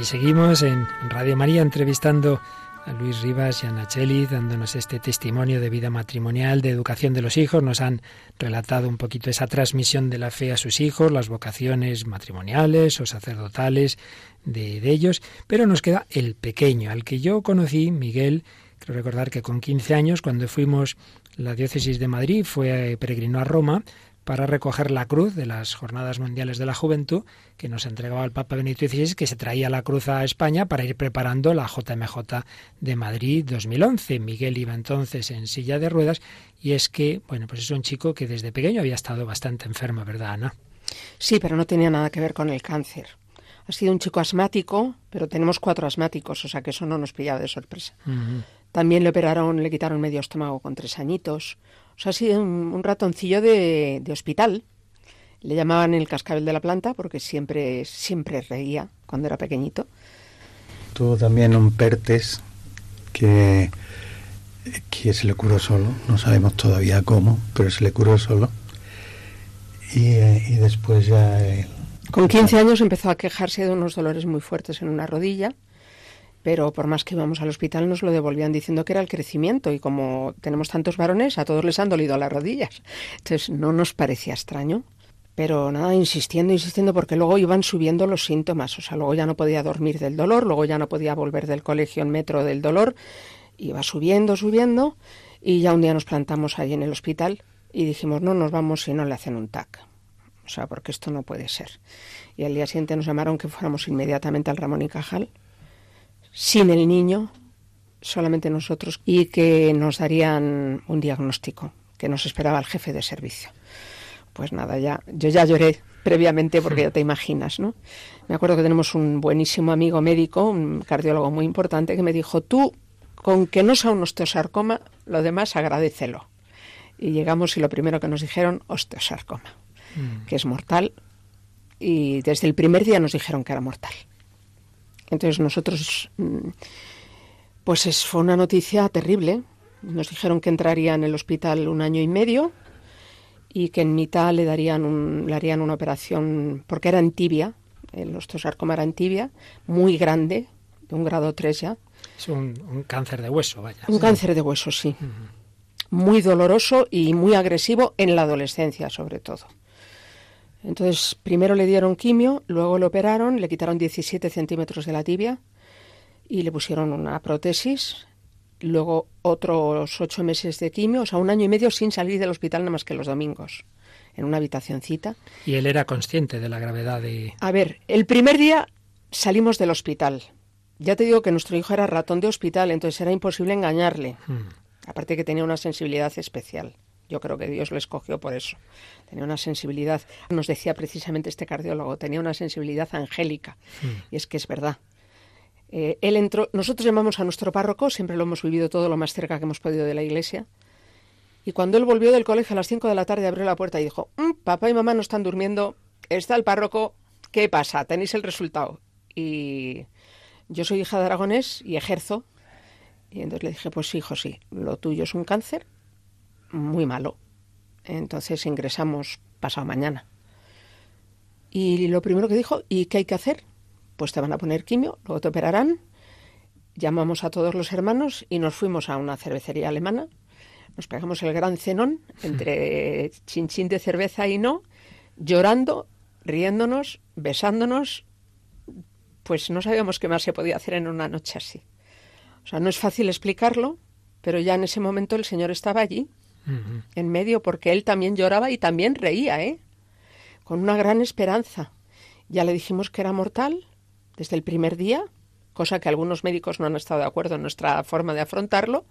Aquí seguimos en Radio María entrevistando a Luis Rivas y a Nacheli, dándonos este testimonio de vida matrimonial, de educación de los hijos. Nos han relatado un poquito esa transmisión de la fe a sus hijos, las vocaciones matrimoniales o sacerdotales de, de ellos. Pero nos queda el pequeño, al que yo conocí, Miguel, creo recordar que con 15 años, cuando fuimos la diócesis de Madrid, fue peregrino a Roma para recoger la cruz de las Jornadas Mundiales de la Juventud que nos entregaba el Papa Benito XVI, que se traía la cruz a España para ir preparando la JMJ de Madrid 2011. Miguel iba entonces en silla de ruedas y es que, bueno, pues es un chico que desde pequeño había estado bastante enfermo, ¿verdad, Ana? Sí, pero no tenía nada que ver con el cáncer. Ha sido un chico asmático, pero tenemos cuatro asmáticos, o sea que eso no nos pillaba de sorpresa. Uh -huh. También le operaron, le quitaron medio estómago con tres añitos. O sea, ha sido un, un ratoncillo de, de, hospital. Le llamaban el cascabel de la planta porque siempre, siempre reía cuando era pequeñito. Tuvo también un PERTES que, que se le curó solo. No sabemos todavía cómo, pero se le curó solo. Y, eh, y después ya... Eh, Con 15 años empezó a quejarse de unos dolores muy fuertes en una rodilla pero por más que íbamos al hospital nos lo devolvían diciendo que era el crecimiento y como tenemos tantos varones, a todos les han dolido las rodillas. Entonces no nos parecía extraño, pero nada, insistiendo, insistiendo, porque luego iban subiendo los síntomas, o sea, luego ya no podía dormir del dolor, luego ya no podía volver del colegio en metro del dolor, iba subiendo, subiendo, y ya un día nos plantamos ahí en el hospital y dijimos, no nos vamos si no le hacen un TAC. O sea, porque esto no puede ser. Y al día siguiente nos llamaron que fuéramos inmediatamente al Ramón y Cajal, sin el niño, solamente nosotros, y que nos darían un diagnóstico que nos esperaba el jefe de servicio. Pues nada, ya, yo ya lloré previamente porque ya te imaginas, ¿no? Me acuerdo que tenemos un buenísimo amigo médico, un cardiólogo muy importante, que me dijo, tú, con que no sea un osteosarcoma, lo demás agradecelo. Y llegamos y lo primero que nos dijeron, osteosarcoma, mm. que es mortal, y desde el primer día nos dijeron que era mortal. Entonces nosotros, pues es, fue una noticia terrible. Nos dijeron que entraría en el hospital un año y medio y que en mitad le darían un, le harían una operación, porque era en tibia, el osteosarcoma era en tibia, muy grande, de un grado 3 ya. Es un, un cáncer de hueso, vaya. Un sí. cáncer de hueso, sí. Uh -huh. Muy doloroso y muy agresivo en la adolescencia, sobre todo. Entonces, primero le dieron quimio, luego lo operaron, le quitaron 17 centímetros de la tibia y le pusieron una prótesis. Luego otros ocho meses de quimio, o sea, un año y medio sin salir del hospital nada más que los domingos, en una habitacioncita. ¿Y él era consciente de la gravedad de...? A ver, el primer día salimos del hospital. Ya te digo que nuestro hijo era ratón de hospital, entonces era imposible engañarle. Hmm. Aparte que tenía una sensibilidad especial. Yo creo que Dios lo escogió por eso. Tenía una sensibilidad, nos decía precisamente este cardiólogo, tenía una sensibilidad angélica. Y es que es verdad. Eh, él entró, nosotros llamamos a nuestro párroco, siempre lo hemos vivido todo lo más cerca que hemos podido de la iglesia. Y cuando él volvió del colegio a las 5 de la tarde, abrió la puerta y dijo: "Mm, Papá y mamá no están durmiendo, está el párroco, ¿qué pasa? Tenéis el resultado. Y yo soy hija de Aragonés y ejerzo. Y entonces le dije: Pues hijo, sí, lo tuyo es un cáncer muy malo. Entonces ingresamos pasado mañana. Y lo primero que dijo, ¿y qué hay que hacer? Pues te van a poner quimio, luego te operarán. Llamamos a todos los hermanos y nos fuimos a una cervecería alemana. Nos pegamos el gran cenón entre chinchín de cerveza y no, llorando, riéndonos, besándonos. Pues no sabíamos qué más se podía hacer en una noche así. O sea, no es fácil explicarlo, pero ya en ese momento el Señor estaba allí, En medio, porque él también lloraba y también reía, ¿eh? Con una gran esperanza. Ya le dijimos que era mortal desde el primer día, cosa que algunos médicos no han estado de acuerdo en nuestra forma de afrontarlo,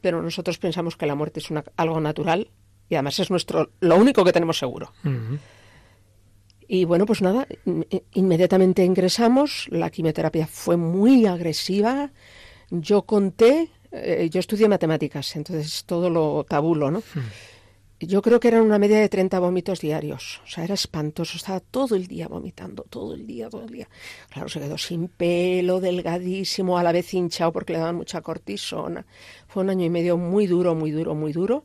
pero nosotros pensamos que la muerte es una- algo natural y además es nuestro lo único que tenemos seguro. Y bueno, pues nada, in- inmediatamente ingresamos, la quimioterapia fue muy agresiva, yo conté, eh, yo estudié matemáticas, entonces todo lo tabulo, ¿no? Yo creo que eran una media de 30 vómitos diarios, o sea, era espantoso, estaba todo el día vomitando, todo el día, todo el día. Claro, se quedó sin pelo, delgadísimo, a la vez hinchado porque le daban mucha cortisona. Fue un año y medio muy duro, muy duro, muy duro.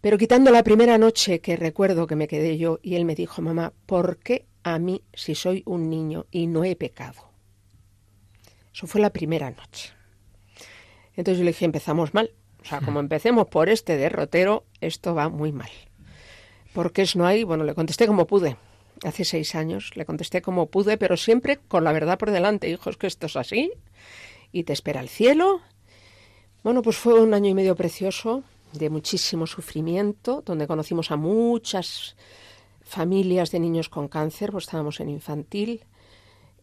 Pero quitando la primera noche que recuerdo que me quedé yo y él me dijo, mamá, ¿por qué a mí si soy un niño y no he pecado? Eso fue la primera noche. Entonces yo le dije, empezamos mal. O sea, como empecemos por este derrotero, esto va muy mal. ¿Por qué es no hay? Bueno, le contesté como pude. Hace seis años le contesté como pude, pero siempre con la verdad por delante. Hijo, es que esto es así y te espera el cielo. Bueno, pues fue un año y medio precioso, de muchísimo sufrimiento, donde conocimos a muchas familias de niños con cáncer, pues estábamos en infantil.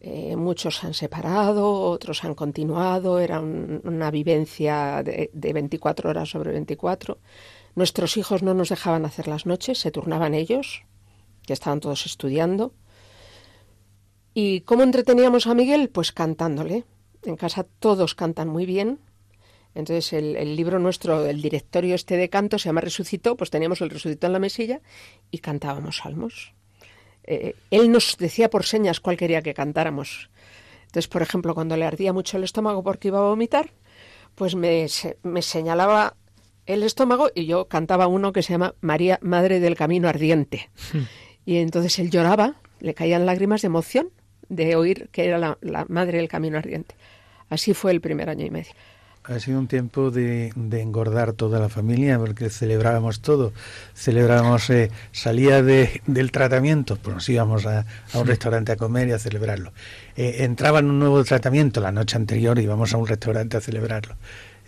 Eh, muchos se han separado, otros han continuado, era un- una vivencia de, de 24 horas sobre 24. Nuestros hijos no nos dejaban hacer las noches, se turnaban ellos, que estaban todos estudiando. ¿Y cómo entreteníamos a Miguel? Pues cantándole. En casa todos cantan muy bien. Entonces el, el libro nuestro, el directorio este de canto se llama Resucitó, pues teníamos el Resucitó en la mesilla y cantábamos salmos. Eh, él nos decía por señas cuál quería que cantáramos. Entonces, por ejemplo, cuando le ardía mucho el estómago porque iba a vomitar, pues me, se- me señalaba el estómago y yo cantaba uno que se llama María, Madre del Camino Ardiente. Y entonces él lloraba, le caían lágrimas de emoción de oír que era la, la Madre del Camino Ardiente. Así fue el primer año y medio. Ha sido un tiempo de, de engordar toda la familia porque celebrábamos todo. Celebrábamos, eh, salía de, del tratamiento, pues nos íbamos a, a un restaurante a comer y a celebrarlo. Eh, entraba en un nuevo tratamiento la noche anterior y íbamos a un restaurante a celebrarlo.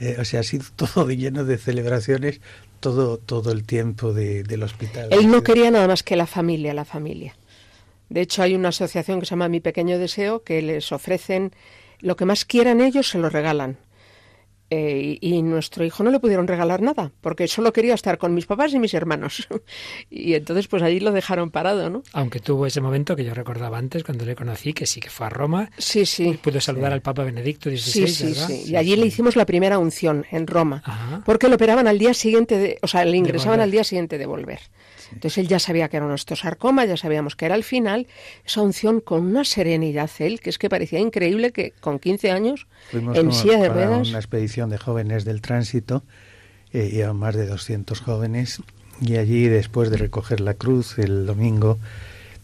Eh, o sea, ha sido todo de lleno de celebraciones todo, todo el tiempo de, del hospital. Él no quería nada más que la familia, la familia. De hecho, hay una asociación que se llama Mi Pequeño Deseo que les ofrecen lo que más quieran ellos, se lo regalan. Eh, y, y nuestro hijo no le pudieron regalar nada, porque solo quería estar con mis papás y mis hermanos. y entonces, pues allí lo dejaron parado, ¿no? Aunque tuvo ese momento que yo recordaba antes, cuando le conocí, que sí que fue a Roma, Sí, sí. y pudo saludar al Papa Benedicto XVI, Sí, sí, ¿verdad? sí. Y allí le hicimos la primera unción en Roma, Ajá. porque lo operaban al día siguiente, de, o sea, le ingresaban al día siguiente de volver. Entonces él ya sabía que era un osteosarcoma, ya sabíamos que era el final, esa unción con una serenidad él, que es que parecía increíble que con 15 años, Fuimos en silla de para ruedas, una expedición de jóvenes del tránsito, eh, iban más de 200 jóvenes, y allí después de recoger la cruz el domingo,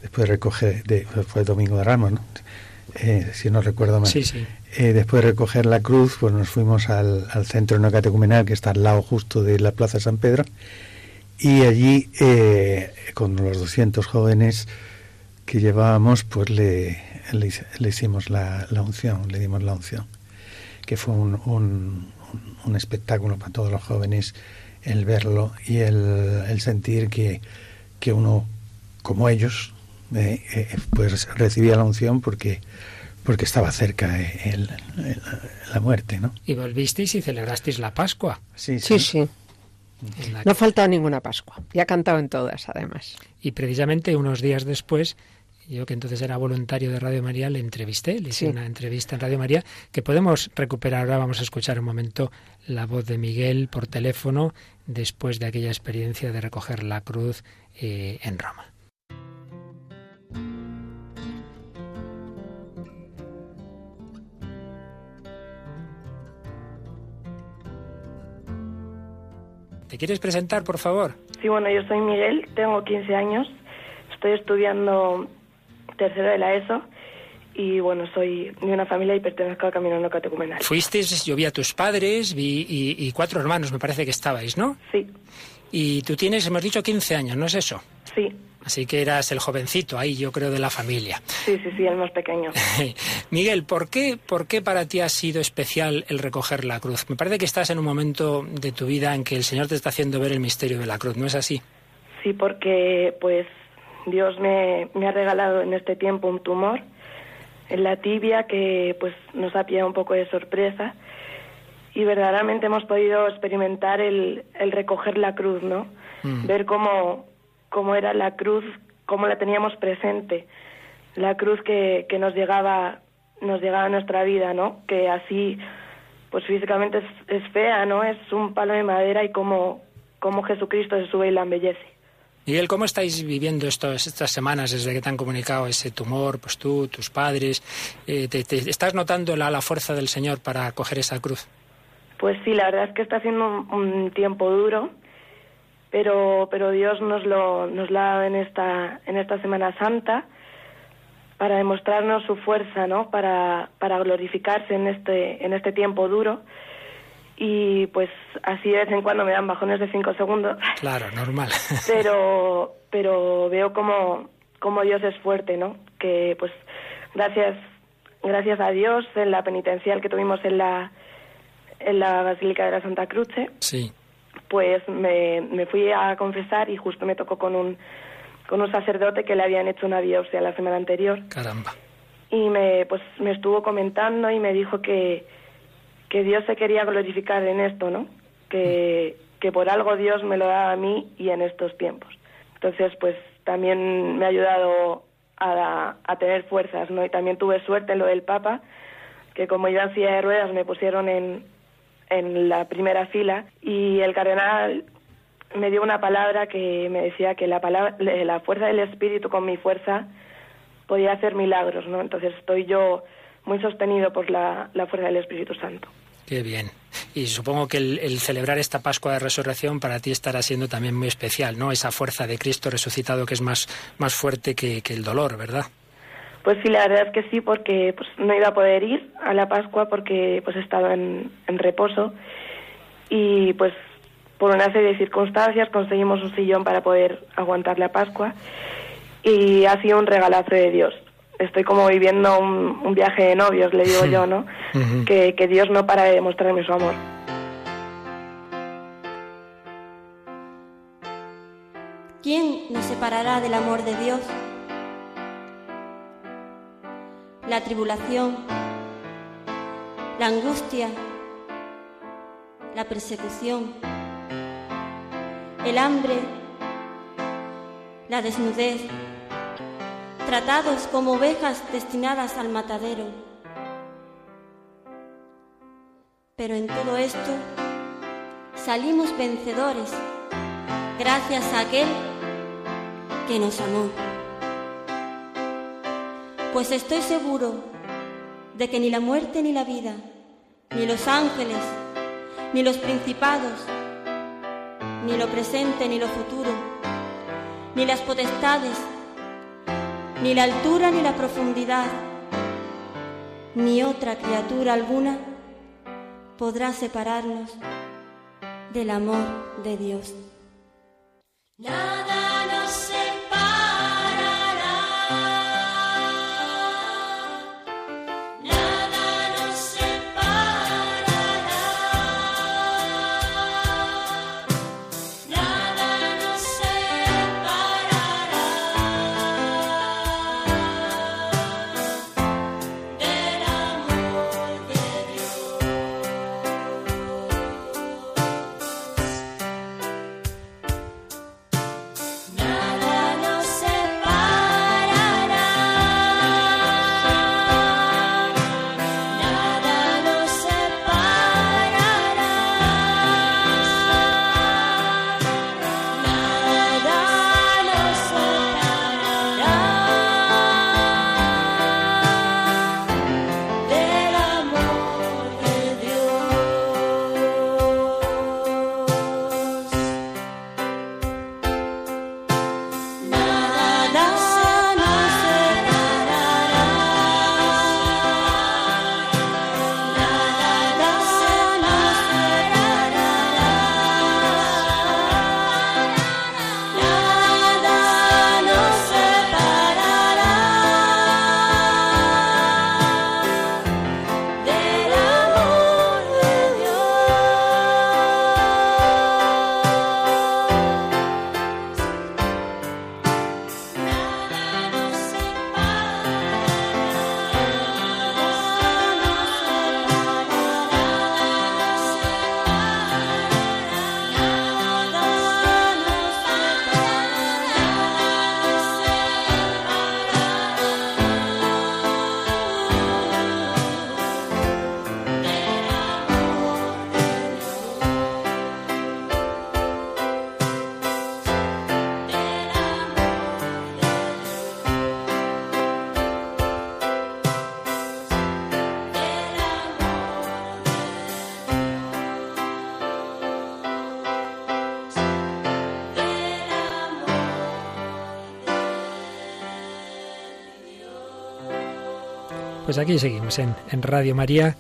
después de recoger, de, fue el domingo de Ramos, ¿no? Eh, si no recuerdo mal. Sí, sí. Eh, después de recoger la cruz, pues nos fuimos al, al centro no catecumenal que está al lado justo de la Plaza San Pedro y allí, eh, con los 200 jóvenes que llevábamos, pues le, le, hicimos la, la, unción, le dimos la unción, que fue un, un, un, espectáculo para todos los jóvenes el verlo y el, el sentir que, que, uno, como ellos, eh, eh, pues recibía la unción porque porque estaba cerca el, la muerte, ¿no? Y volvisteis y celebrasteis la Pascua. Sí, sí. sí, No ha faltado ninguna Pascua. Y ha cantado en todas, además. Y precisamente unos días después yo que entonces era voluntario de Radio María, le entrevisté, le hice una entrevista en Radio María que podemos recuperar. Ahora vamos a escuchar un momento la voz de Miguel por teléfono después de aquella experiencia de recoger la cruz eh, en Roma. ¿Te quieres presentar, por favor? Sí, bueno, yo soy Miguel, tengo 15 años, estoy estudiando tercero de la ESO y bueno, soy de una familia y pertenezco a Caminando Catecumenal. Fuisteis, yo vi a tus padres vi, y, cuatro hermanos, me parece que estabais, ¿no? Sí. Y tú tienes, hemos dicho, 15 años, ¿no es eso? Sí. Así que eras el jovencito ahí, yo creo, de la familia. Sí, sí, sí, el más pequeño. Miguel, ¿por qué, ¿por qué para ti ha sido especial el recoger la cruz? Me parece que estás en un momento de tu vida en que el Señor te está haciendo ver el misterio de la cruz, ¿no es así? Sí, porque pues Dios me, ha regalado en este tiempo un tumor en la tibia que pues nos ha pillado un poco de sorpresa y verdaderamente hemos podido experimentar el, el recoger la cruz, ¿no? Mm. Ver cómo, cómo era la cruz, cómo la teníamos presente, la cruz que, que nos llegaba nos llegaba a nuestra vida, ¿no? Que así, pues físicamente es, es fea, ¿no? Es un palo de madera y cómo, cómo Jesucristo se sube y la embellece. Miguel, ¿cómo estáis viviendo estos, estas semanas desde que te han comunicado ese tumor? Pues tú, tus padres, eh, te, ¿estás notando la, la, fuerza del Señor para coger esa cruz? Pues sí, la verdad es que está haciendo un, tiempo duro, pero, pero Dios nos lo, nos lo ha dado en esta, en esta Semana Santa para demostrarnos su fuerza, ¿no? Para, para glorificarse en este, en este tiempo duro y pues así de vez en cuando me dan bajones de cinco segundos. Claro, normal. pero pero veo como, como Dios es fuerte, ¿no? Que pues gracias gracias a Dios en la penitencial que tuvimos en la en la Basílica de la Santa Cruce. Sí. Pues me, me fui a confesar y justo me tocó con un con un sacerdote que le habían hecho una biopsia la semana anterior. Caramba. Y me pues me estuvo comentando y me dijo que que Dios se quería glorificar en esto, ¿no? Que, que por algo Dios me lo da a mí y en estos tiempos. Entonces, pues también me ha ayudado a, a tener fuerzas, ¿no? Y también tuve suerte en lo del Papa, que como iba en silla de ruedas me pusieron en, en la primera fila y el cardenal me dio una palabra que me decía que la, palabra, la fuerza del Espíritu con mi fuerza podía hacer milagros, ¿no? Entonces estoy yo muy sostenido por la, la fuerza del Espíritu Santo. Qué bien. Y supongo que el, celebrar esta Pascua de Resurrección para ti estará siendo también muy especial, ¿no? Esa fuerza de Cristo resucitado que es más, más fuerte que, el dolor, ¿verdad? Pues sí, la verdad es que sí, porque pues, no iba a poder ir a la Pascua porque pues estaba en, en reposo y pues por una serie de circunstancias conseguimos un sillón para poder aguantar la Pascua y ha sido un regalazo de Dios estoy como viviendo un, viaje de novios, le digo yo, ¿no? que, que Dios no para de demostrarme su amor. ¿Quién nos separará del amor de Dios? La tribulación, la angustia, la persecución, el hambre, la desnudez, tratados como ovejas destinadas al matadero. Pero en todo esto salimos vencedores gracias a aquel que nos amó. Pues estoy seguro de que ni la muerte ni la vida, ni los ángeles, ni los principados, ni lo presente ni lo futuro, ni las potestades, ni la altura ni la profundidad, ni otra criatura alguna podrá separarnos del amor de Dios. Pues aquí seguimos en, Radio María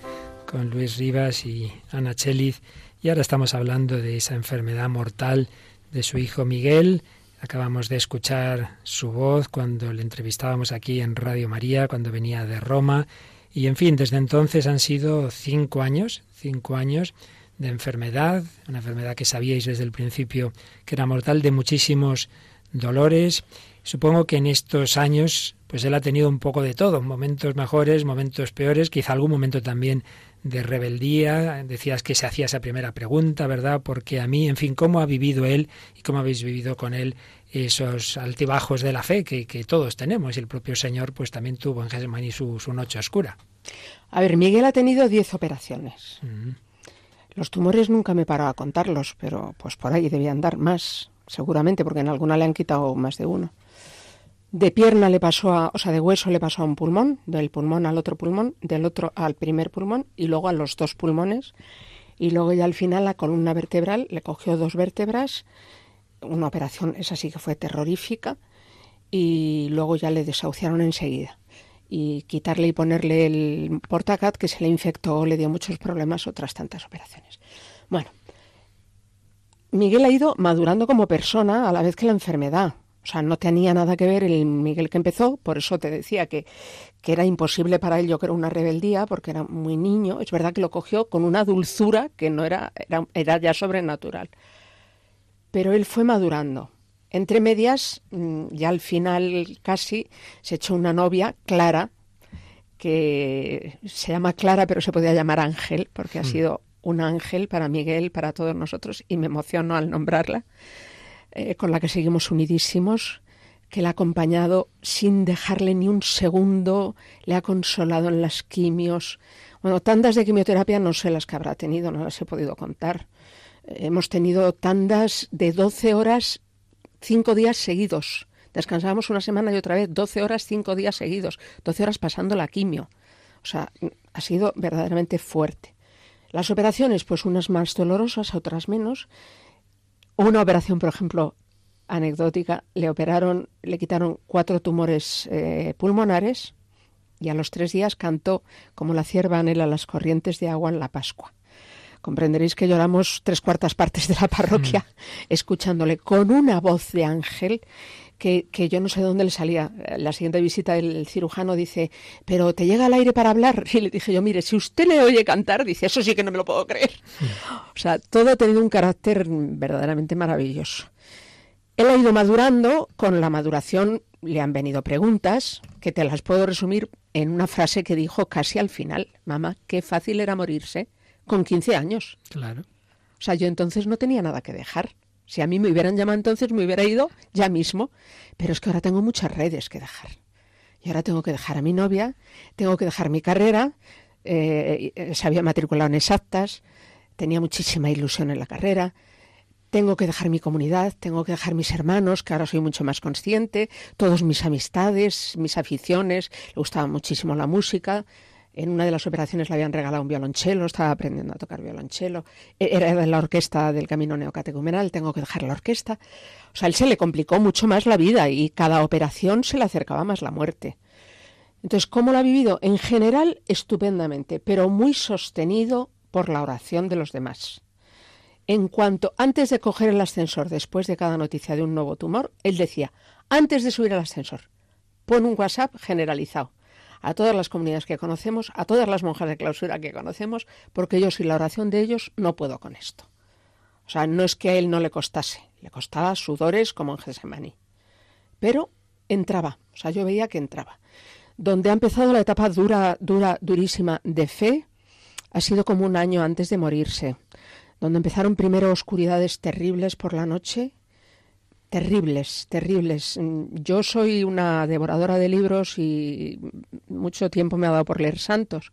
con Luis Rivas y Ana Cheliz y ahora estamos hablando de esa enfermedad mortal de su hijo Miguel. Acabamos de escuchar su voz cuando le entrevistábamos aquí en Radio María, cuando venía de Roma. Y en fin, desde entonces han sido cinco años, cinco años de enfermedad, una enfermedad que sabíais desde el principio que era mortal, de muchísimos dolores. Supongo que en estos años pues él ha tenido un poco de todo, momentos mejores, momentos peores, quizá algún momento también de rebeldía. Decías que se hacía esa primera pregunta, ¿verdad? Porque a mí, en fin, ¿cómo ha vivido él y cómo habéis vivido con él esos altibajos de la fe que, todos tenemos? Y el propio Señor, pues también tuvo en Getsemaní su, su noche oscura. A ver, Miguel ha tenido diez operaciones. Los tumores nunca me parado a contarlos, pero pues por ahí debían dar más, seguramente, porque en alguna le han quitado más de uno. De pierna le pasó a, o sea, de hueso le pasó a un pulmón, del pulmón al otro pulmón, del otro al primer pulmón y luego a los dos pulmones. Y luego ya al final la columna vertebral le cogió dos vértebras, una operación, esa sí que fue terrorífica, y luego ya le desahuciaron enseguida. Y quitarle y ponerle el portacat que se le infectó, le dio muchos problemas, otras tantas operaciones. Bueno, Miguel ha ido madurando como persona a la vez que la enfermedad. O sea, no tenía nada que ver el Miguel que empezó, por eso te decía que, que era imposible para él, yo creo, una rebeldía, porque era muy niño. Es verdad que lo cogió con una dulzura que no era, era, era ya sobrenatural. Pero él fue madurando. Entre medias, mm, ya al final casi, se echó una novia, Clara, que se llama Clara, pero se podía llamar Ángel, porque ha hmm. sido un ángel para Miguel, para todos nosotros, y me emociono al nombrarla. Eh, con la que seguimos unidísimos, que le ha acompañado sin dejarle ni un segundo, le ha consolado en las quimios. Bueno, tandas de quimioterapia no sé las que habrá tenido, no las he podido contar. Eh, hemos tenido tandas de 12 horas, cinco días seguidos. Descansábamos una semana y otra vez, 12 horas, cinco días seguidos, 12 horas pasando la quimio. O sea, ha sido verdaderamente fuerte. Las operaciones, pues unas más dolorosas, otras menos, una operación, por ejemplo, anecdótica, le operaron, le quitaron cuatro tumores eh, pulmonares y a los tres días cantó como la cierva anhela las corrientes de agua en la Pascua. Comprenderéis que lloramos tres cuartas partes de la parroquia mm. escuchándole con una voz de ángel que, que, yo no sé de dónde le salía. La siguiente visita el cirujano dice, pero ¿te llega el aire para hablar? Y le dije yo, mire, si usted le oye cantar, dice, eso sí que no me lo puedo creer. O sea, todo ha tenido un carácter verdaderamente maravilloso. Él ha ido madurando, con la maduración le han venido preguntas, que te las puedo resumir en una frase que dijo casi al final, mamá, qué fácil era morirse con 15 años. Claro. O sea, yo entonces no tenía nada que dejar. Si a mí me hubieran llamado entonces, me hubiera ido ya mismo. Pero es que ahora tengo muchas redes que dejar. Y ahora tengo que dejar a mi novia, tengo que dejar mi carrera. Eh, se había matriculado en exactas, tenía muchísima ilusión en la carrera. Tengo que dejar mi comunidad, tengo que dejar mis hermanos, que ahora soy mucho más consciente, todos mis amistades, mis aficiones. Le gustaba muchísimo la música, en una de las operaciones le habían regalado un violonchelo, estaba aprendiendo a tocar violonchelo. E-, era de la orquesta del Camino Neocatecumenal, tengo que dejar la orquesta. O sea, él se le complicó mucho más la vida y cada operación se le acercaba más la muerte. Entonces, ¿cómo lo ha vivido? En general, estupendamente, pero muy sostenido por la oración de los demás. En cuanto, antes de coger el ascensor, después de cada noticia de un nuevo tumor, él decía, antes de subir al ascensor, pon un WhatsApp generalizado a todas las comunidades que conocemos, a todas las monjas de clausura que conocemos, porque yo sin la oración de ellos no puedo con esto. O sea, no es que a él no le costase, le costaba sudores como en Gesemaní. Pero entraba, o sea, yo veía que entraba. Donde ha empezado la etapa dura, dura, durísima de fe, ha sido como un año antes de morirse, donde empezaron primero oscuridades terribles por la noche terribles, terribles. Yo soy una devoradora de libros y mucho tiempo me ha dado por leer santos.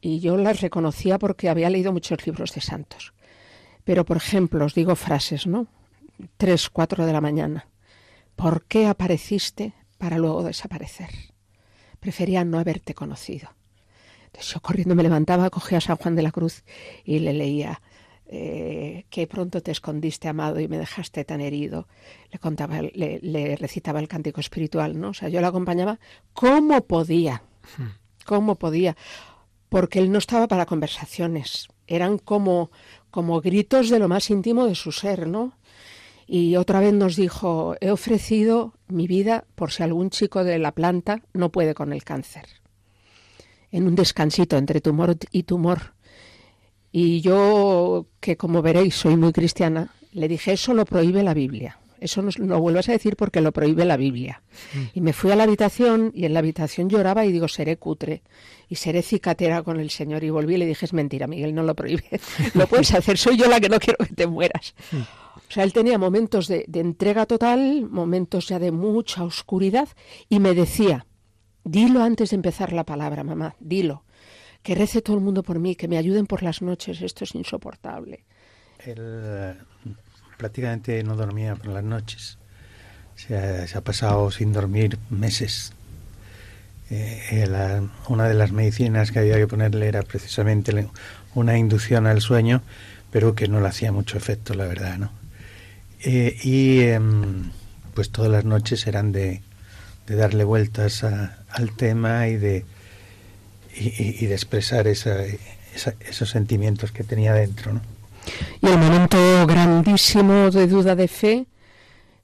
Y yo las reconocía porque había leído muchos libros de santos. Pero, por ejemplo, os digo frases, ¿no? Tres, cuatro de la mañana. ¿Por qué apareciste para luego desaparecer? Prefería no haberte conocido. Entonces yo corriendo me levantaba, cogía a San Juan de la Cruz y le leía eh, que pronto te escondiste, amado, y me dejaste tan herido. Le contaba, le, recitaba el cántico espiritual, ¿no? O sea, yo le acompañaba como podía, hmm. como podía, porque él no estaba para conversaciones, eran como, como gritos de lo más íntimo de su ser, ¿no? Y otra vez nos dijo, he ofrecido mi vida por si algún chico de la planta no puede con el cáncer. En un descansito entre tumor y tumor, y yo, que como veréis soy muy cristiana, le dije, eso lo prohíbe la Biblia. Eso no lo vuelvas a decir porque lo prohíbe la Biblia. Mm. Y me fui a la habitación y en la habitación lloraba y digo, seré cutre y seré cicatera con el Señor. Y volví y le dije, es mentira, Miguel, no lo prohíbe. lo puedes hacer, soy yo la que no quiero que te mueras. Mm. O sea, él tenía momentos de, de entrega total, momentos ya de mucha oscuridad y me decía, dilo antes de empezar la palabra, mamá, dilo que rece todo el mundo por mí, que me ayuden por las noches, esto es insoportable. Él eh, prácticamente no dormía por las noches, se ha, pasado sin dormir meses. Eh, una de las medicinas que había que ponerle era precisamente una inducción al sueño, pero que no le hacía mucho efecto, la verdad. Eh, y em, pues todas las noches eran de, darle vueltas al tema y de y, de expresar esos sentimientos que tenía dentro. ¿no? Y el momento grandísimo de duda de fe,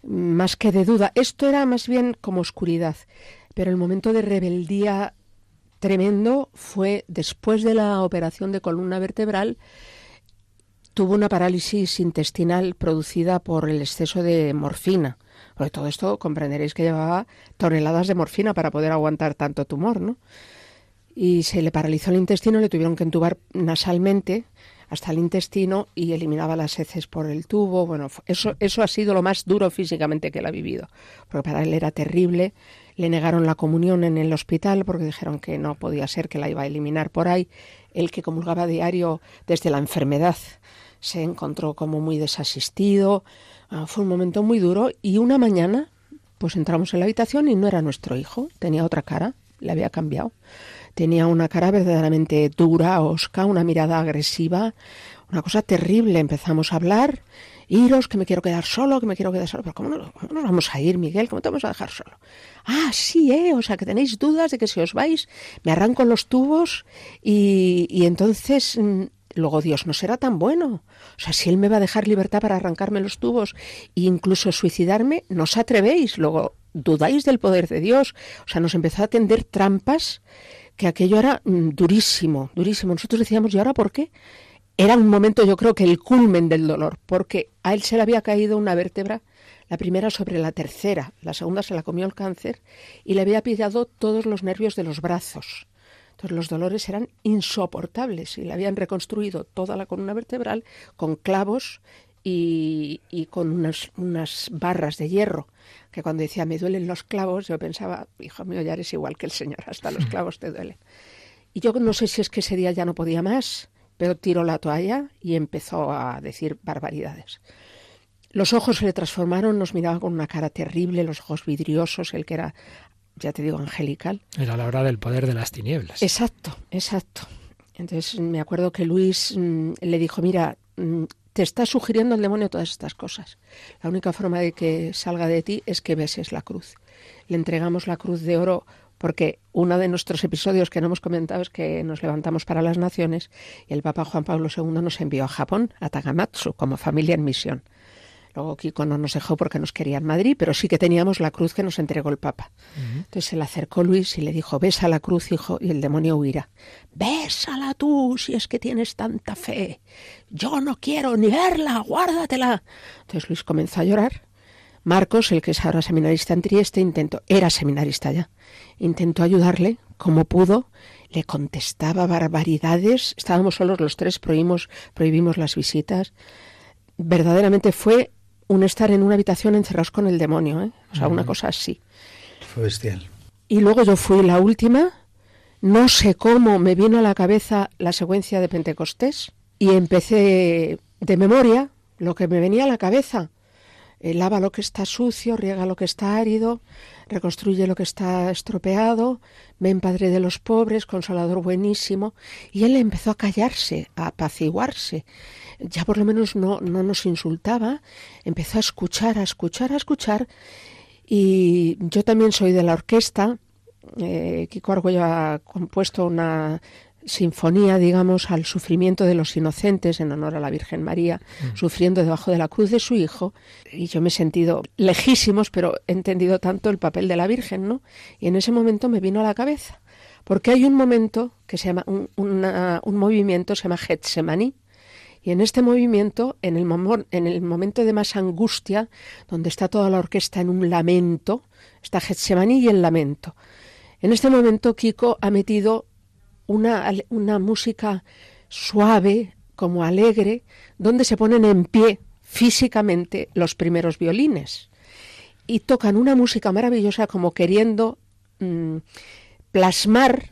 más que de duda, esto era más bien como oscuridad, pero el momento de rebeldía tremendo fue después de la operación de columna vertebral, tuvo una parálisis intestinal producida por el exceso de morfina. Porque todo esto comprenderéis que llevaba toneladas de morfina para poder aguantar tanto tumor, ¿no? Y se le paralizó el intestino, le tuvieron que entubar nasalmente hasta el intestino y eliminaba las heces por el tubo. Bueno, eso, eso ha sido lo más duro físicamente que él ha vivido, porque para él era terrible. Le negaron la comunión en el hospital porque dijeron que no podía ser, que la iba a eliminar por ahí. El que comulgaba diario desde la enfermedad se encontró como muy desasistido. Ah, fue un momento muy duro y una mañana pues entramos en la habitación y no era nuestro hijo, tenía otra cara, le había cambiado. Tenía una cara verdaderamente dura, osca, una mirada agresiva, una cosa terrible. Empezamos a hablar, iros, que me quiero quedar solo, que me quiero quedar solo. Pero ¿cómo, nos vamos a ir, Miguel? ¿Cómo te vamos a dejar solo? Ah, sí, ¿eh? O sea, que tenéis dudas de que si os vais, me arranco los tubos y, y entonces mm, luego Dios no será tan bueno. O sea, si Él me va a dejar libertad para arrancarme los tubos e incluso suicidarme, no os atrevéis. Luego dudáis del poder de Dios. O sea, nos empezó a tender trampas que aquello era mm, durísimo, durísimo. Nosotros decíamos, ¿y ahora por qué? Era un momento, yo creo que el culmen del dolor, porque a él se le había caído una vértebra, la primera sobre la tercera, la segunda se la comió el cáncer y le había pillado todos los nervios de los brazos. Entonces los dolores eran insoportables y le habían reconstruido toda la columna vertebral con clavos y, y con unas, unas barras de hierro que cuando decía me duelen los clavos, yo pensaba, hijo mío, ya eres igual que el Señor, hasta los clavos te duelen. Y yo no sé si es que ese día ya no podía más, pero tiró la toalla y empezó a decir barbaridades. Los ojos se le transformaron, nos miraba con una cara terrible, los ojos vidriosos, el que era, ya te digo, angelical. Era la hora del poder de las tinieblas. Exacto, exacto. Entonces me acuerdo que Luis mmm, le dijo, mira, mmm, te está sugiriendo el demonio todas estas cosas. La única forma de que salga de ti es que beses la cruz. Le entregamos la cruz de oro porque uno de nuestros episodios que no hemos comentado es que nos levantamos para las naciones y el Papa Juan Pablo II nos envió a Japón, a Tagamatsu, como familia en misión. Luego Kiko no nos dejó porque nos quería en Madrid, pero sí que teníamos la cruz que nos entregó el Papa. Uh -huh. Entonces se le acercó Luis y le dijo, besa la cruz, hijo, y el demonio huirá. Bésala tú, si es que tienes tanta fe. Yo no quiero ni verla, guárdatela. Entonces Luis comenzó a llorar. Marcos, el que es ahora seminarista en Trieste, intentó, era seminarista ya, intentó ayudarle como pudo, le contestaba barbaridades, estábamos solos los tres, prohibimos, prohibimos las visitas. Verdaderamente fue un estar en una habitación encerrados con el demonio, ¿eh? o sea, uh -huh. una cosa así. Fue bestial. Y luego yo fui la última, no sé cómo me vino a la cabeza la secuencia de Pentecostés y empecé de memoria lo que me venía a la cabeza. Eh, lava lo que está sucio, riega lo que está árido, reconstruye lo que está estropeado, ven padre de los pobres, consolador buenísimo. Y él empezó a callarse, a apaciguarse. Ya por lo menos no, no nos insultaba, empezó a escuchar, a escuchar, a escuchar. Y yo también soy de la orquesta. Eh, Kiko Argüello ha compuesto una sinfonía, digamos, al sufrimiento de los inocentes en honor a la Virgen María, mm. sufriendo debajo de la cruz de su hijo. Y yo me he sentido lejísimos, pero he entendido tanto el papel de la Virgen, ¿no? Y en ese momento me vino a la cabeza. Porque hay un momento que se llama, un, una, un movimiento se llama Getsemaní, y en este movimiento, en el, en el, momento de más angustia, donde está toda la orquesta en un lamento, está Getsemaní y el lamento. En este momento Kiko ha metido una, una música suave, como alegre, donde se ponen en pie físicamente los primeros violines y tocan una música maravillosa como queriendo mmm, plasmar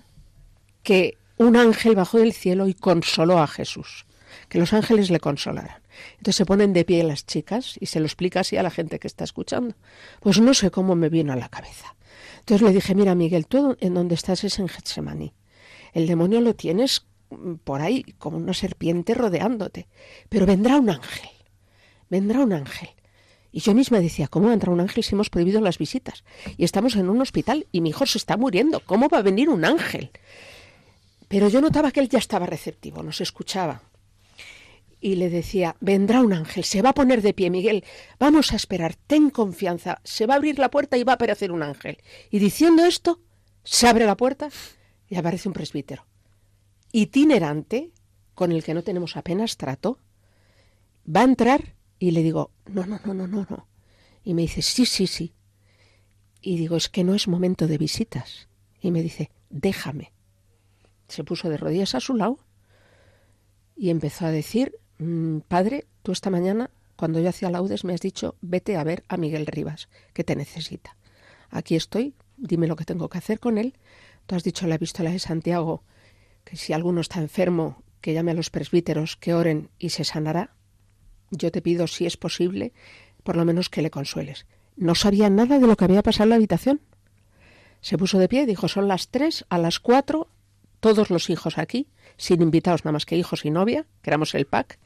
que un ángel bajó del cielo y consoló a Jesús, que los ángeles le consolaran. Entonces se ponen de pie las chicas y se lo explica así a la gente que está escuchando. Pues no sé cómo me vino a la cabeza. Entonces le dije, mira Miguel, tú en donde estás es en Getsemaní el demonio lo tienes por ahí como una serpiente rodeándote. Pero vendrá un ángel, vendrá un ángel. Y yo misma decía, ¿cómo vendrá un ángel si hemos prohibido las visitas? Y estamos en un hospital y mi hijo se está muriendo. ¿Cómo va a venir un ángel? Pero yo notaba que él ya estaba receptivo, nos escuchaba. Y le decía, vendrá un ángel, se va a poner de pie, Miguel, vamos a esperar, ten confianza, se va a abrir la puerta y va a aparecer un ángel. Y diciendo esto, se abre la puerta y aparece un presbítero itinerante con el que no tenemos apenas trato, va a entrar y le digo, no, no, no, no, no, no. Y me dice, sí, sí, sí. Y digo, es que no es momento de visitas. Y me dice, déjame. Se puso de rodillas a su lado y empezó a decir, mmm, padre, tú esta mañana, cuando yo hacía laudes, me has dicho, vete a ver a Miguel Rivas, que te necesita. Aquí estoy, dime lo que tengo que hacer con él. Tú has dicho la epístola de Santiago que si alguno está enfermo, que llame a los presbíteros, que oren y se sanará. Yo te pido, si es posible, por lo menos que le consueles. No sabía nada de lo que había pasado en la habitación. Se puso de pie y dijo, son las tres, a las cuatro, todos los hijos aquí, sin invitados nada más que hijos y novia, que éramos el pack,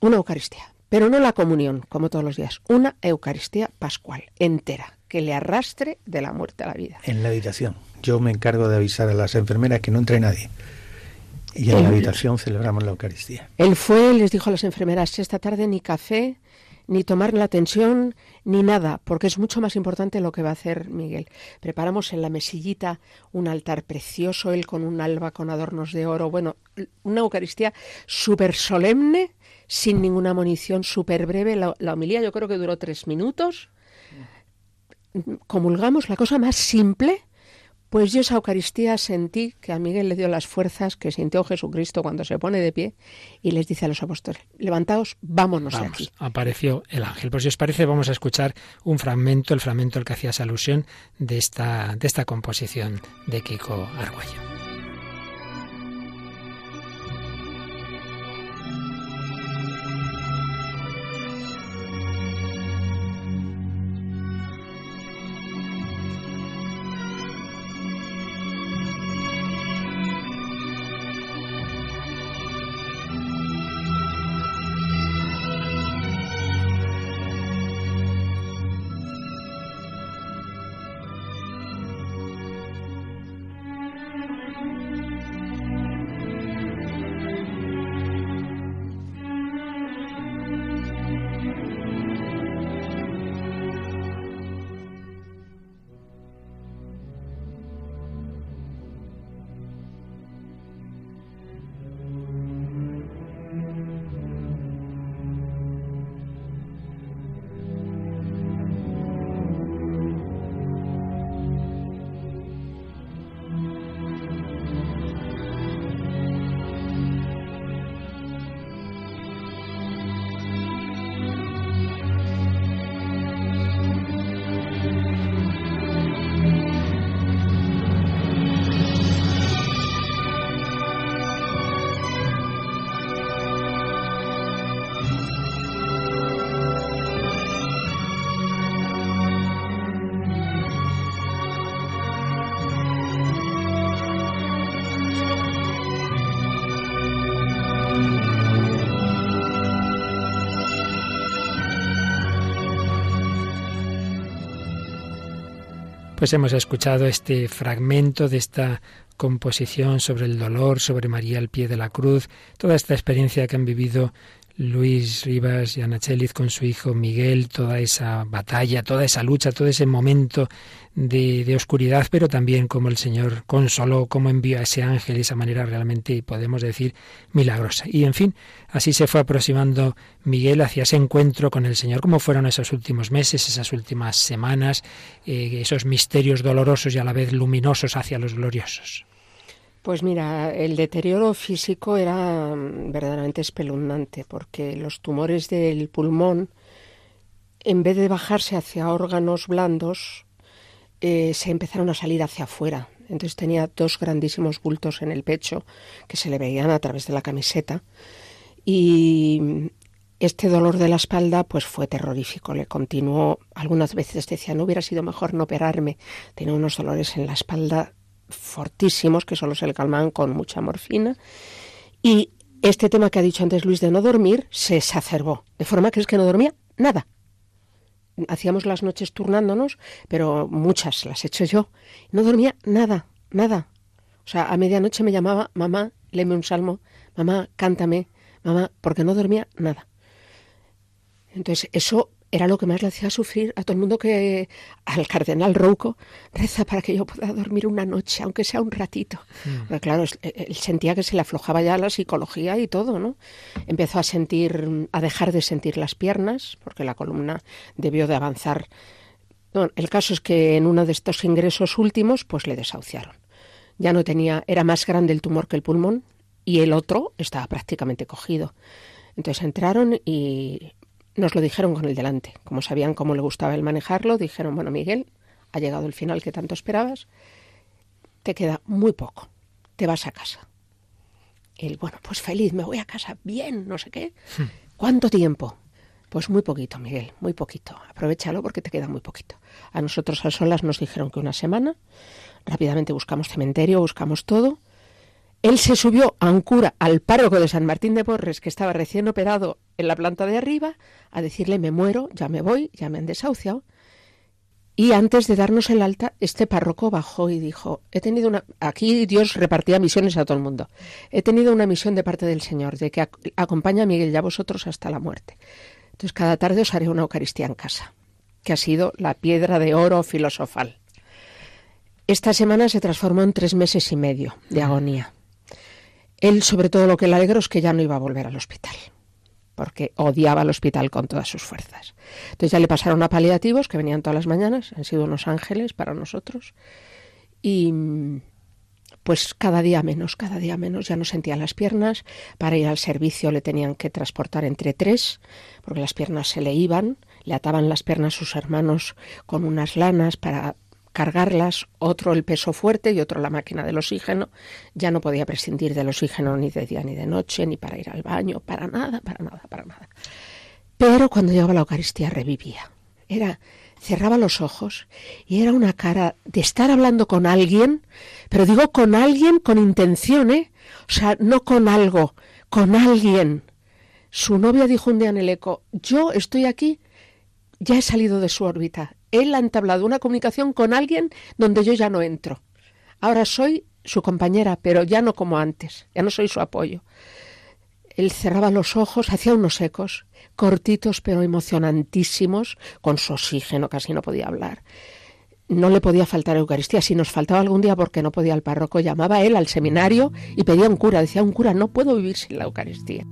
una Eucaristía. Pero no la comunión, como todos los días, una Eucaristía pascual, entera, que le arrastre de la muerte a la vida. En la habitación. Yo me encargo de avisar a las enfermeras que no entre nadie. Y en la habitación celebramos la Eucaristía. Él fue, les dijo a las enfermeras, esta tarde ni café, ni tomar la tensión, ni nada, porque es mucho más importante lo que va a hacer Miguel. Preparamos en la mesillita un altar precioso, él con un alba con adornos de oro, bueno, una Eucaristía súper solemne, sin ninguna munición, súper breve. La, la homilía yo creo que duró tres minutos. Comulgamos la cosa más simple, pues yo esa Eucaristía sentí que a Miguel le dio las fuerzas que sintió Jesucristo cuando se pone de pie y les dice a los apóstoles, levantaos, vámonos de aquí. Apareció el ángel. Pues si os parece, vamos a escuchar un fragmento, el fragmento al que hacías alusión de esta, de esta composición de Kiko Arguello. Pues hemos escuchado este fragmento de esta composición sobre el dolor, sobre María al pie de la cruz, toda esta experiencia que han vivido Luis Rivas y Ana Cheliz con su hijo Miguel, toda esa batalla, toda esa lucha, todo ese momento de, oscuridad, pero también como el Señor consoló, como envió a ese ángel esa manera realmente, podemos decir, milagrosa. Y en fin, así se fue aproximando Miguel hacia ese encuentro con el Señor, como fueron esos últimos meses, esas últimas semanas, eh, esos misterios dolorosos y a la vez luminosos hacia los gloriosos. Pues mira, el deterioro físico era mm, verdaderamente espeluznante porque los tumores del pulmón, en vez de bajarse hacia órganos blandos, eh, se empezaron a salir hacia afuera. Entonces tenía dos grandísimos bultos en el pecho que se le veían a través de la camiseta. Y este dolor de la espalda pues fue terrorífico. Le continuó, algunas veces decía, no hubiera sido mejor no operarme. Tenía unos dolores en la espalda fortísimos que solo se le calman con mucha morfina. Y este tema que ha dicho antes Luis de no dormir se exacerbó, de forma que es que no dormía nada. Hacíamos las noches turnándonos, pero muchas las he hecho yo. No dormía nada, nada. O sea, a medianoche me llamaba, mamá, léeme un salmo, mamá, cántame, mamá, porque no dormía nada. Entonces, eso era lo que más le hacía sufrir a todo el mundo que al cardenal Rouco reza para que yo pueda dormir una noche, aunque sea un ratito. Mm. claro, él sentía que se le aflojaba ya la psicología y todo, ¿no? Empezó a sentir, a dejar de sentir las piernas, porque la columna debió de avanzar. el caso es que en uno de estos ingresos últimos, pues le desahuciaron. Ya no tenía, era más grande el tumor que el pulmón y el otro estaba prácticamente cogido. Entonces entraron y nos lo dijeron con el delante. Como sabían cómo le gustaba el manejarlo, dijeron, bueno, Miguel, ha llegado el final que tanto esperabas, te queda muy poco, te vas a casa. Él, bueno, pues feliz, me voy a casa, bien, no sé qué. Hmm. ¿Cuánto tiempo? Pues muy poquito, Miguel, muy poquito. Aprovechalo porque te queda muy poquito. A nosotros a solas nos dijeron que una semana. Rápidamente buscamos cementerio, buscamos todo. Él se subió a un cura, al párroco de San Martín de Porres, que estaba recién operado en la planta de arriba, a decirle me muero, ya me voy, ya me han desahuciado. Y antes de darnos el alta, este párroco bajó y dijo, he tenido una... Aquí Dios repartía misiones a todo el mundo. He tenido una misión de parte del Señor, de que acompaña a Miguel y a vosotros hasta la muerte. Entonces cada tarde os haré una Eucaristía en casa, que ha sido la piedra de oro filosofal. Esta semana se transformó en tres meses y medio de agonía. Él, sobre todo, lo que le alegro es que ya no iba a volver al hospital porque odiaba el hospital con todas sus fuerzas. Entonces ya le pasaron a paliativos que venían todas las mañanas, han sido unos ángeles para nosotros. Y pues cada día menos, cada día menos, ya no sentía las piernas, para ir al servicio le tenían que transportar entre tres, porque las piernas se le iban, le ataban las piernas sus hermanos con unas lanas para cargarlas, otro el peso fuerte y otro la máquina del oxígeno. Ya no podía prescindir del oxígeno ni de día ni de noche, ni para ir al baño, para nada, para nada, para nada. Pero cuando llegaba la Eucaristía revivía. Era cerraba los ojos y era una cara de estar hablando con alguien, pero digo con alguien con intención, ¿eh? O sea, no con algo, con alguien. Su novia dijo un día en el eco, yo estoy aquí, ya he salido de su órbita, él ha entablado una comunicación con alguien donde yo ya no entro. Ahora soy su compañera, pero ya no como antes, ya no soy su apoyo. Él cerraba los ojos, hacía unos ecos, cortitos pero emocionantísimos, con su oxígeno, casi no podía hablar. No le podía faltar Eucaristía. Si nos faltaba algún día porque no podía el párroco, llamaba él al seminario y pedía un cura. Decía un cura, no puedo vivir sin la Eucaristía.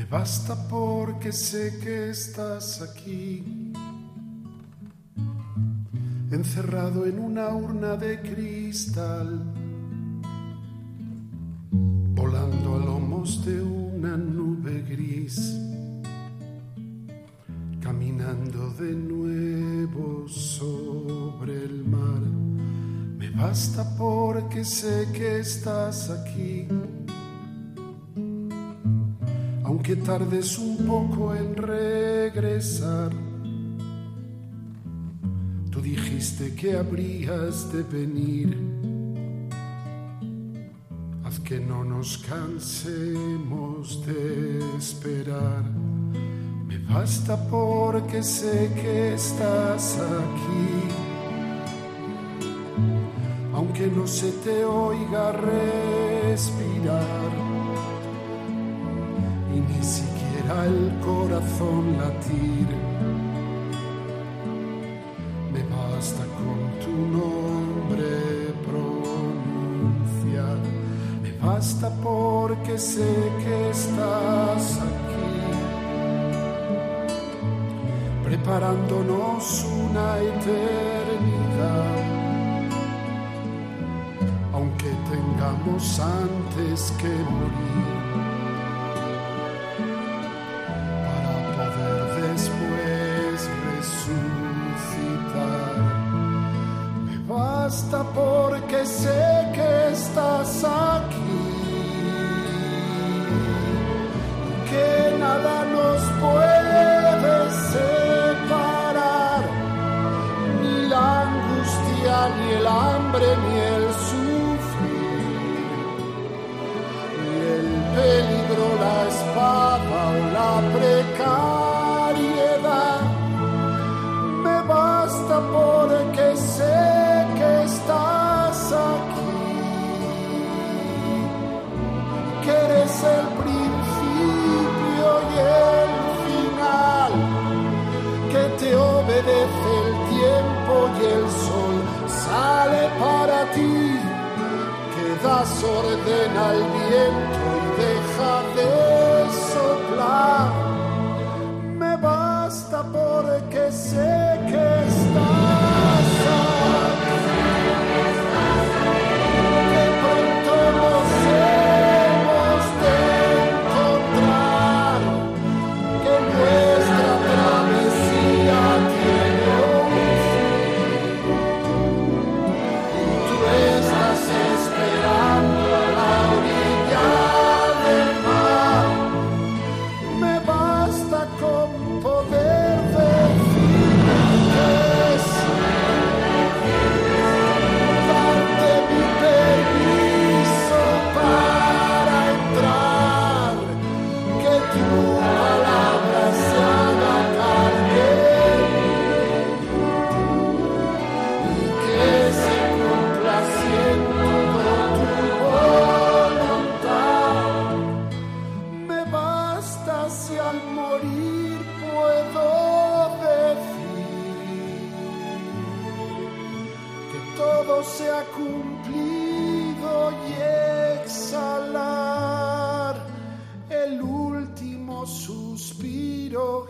Me basta porque sé que estás aquí encerrado en una urna de cristal, volando a lomos de una nube gris, caminando de nuevo sobre el mar. Me basta porque sé que estás aquí, aunque tardes un poco en regresar dijiste que habrías de venir. Haz que no nos cansemos de esperar. Me basta porque sé que estás aquí. Aunque no se te oiga respirar ni siquiera el corazón latir. Basta porque sé que estás aquí, preparándonos una eternidad, aunque tengamos antes que morir.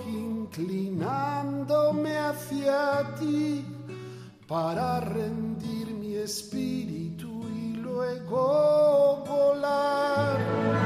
Inclinándome hacia ti para rendir mi espíritu y luego volar.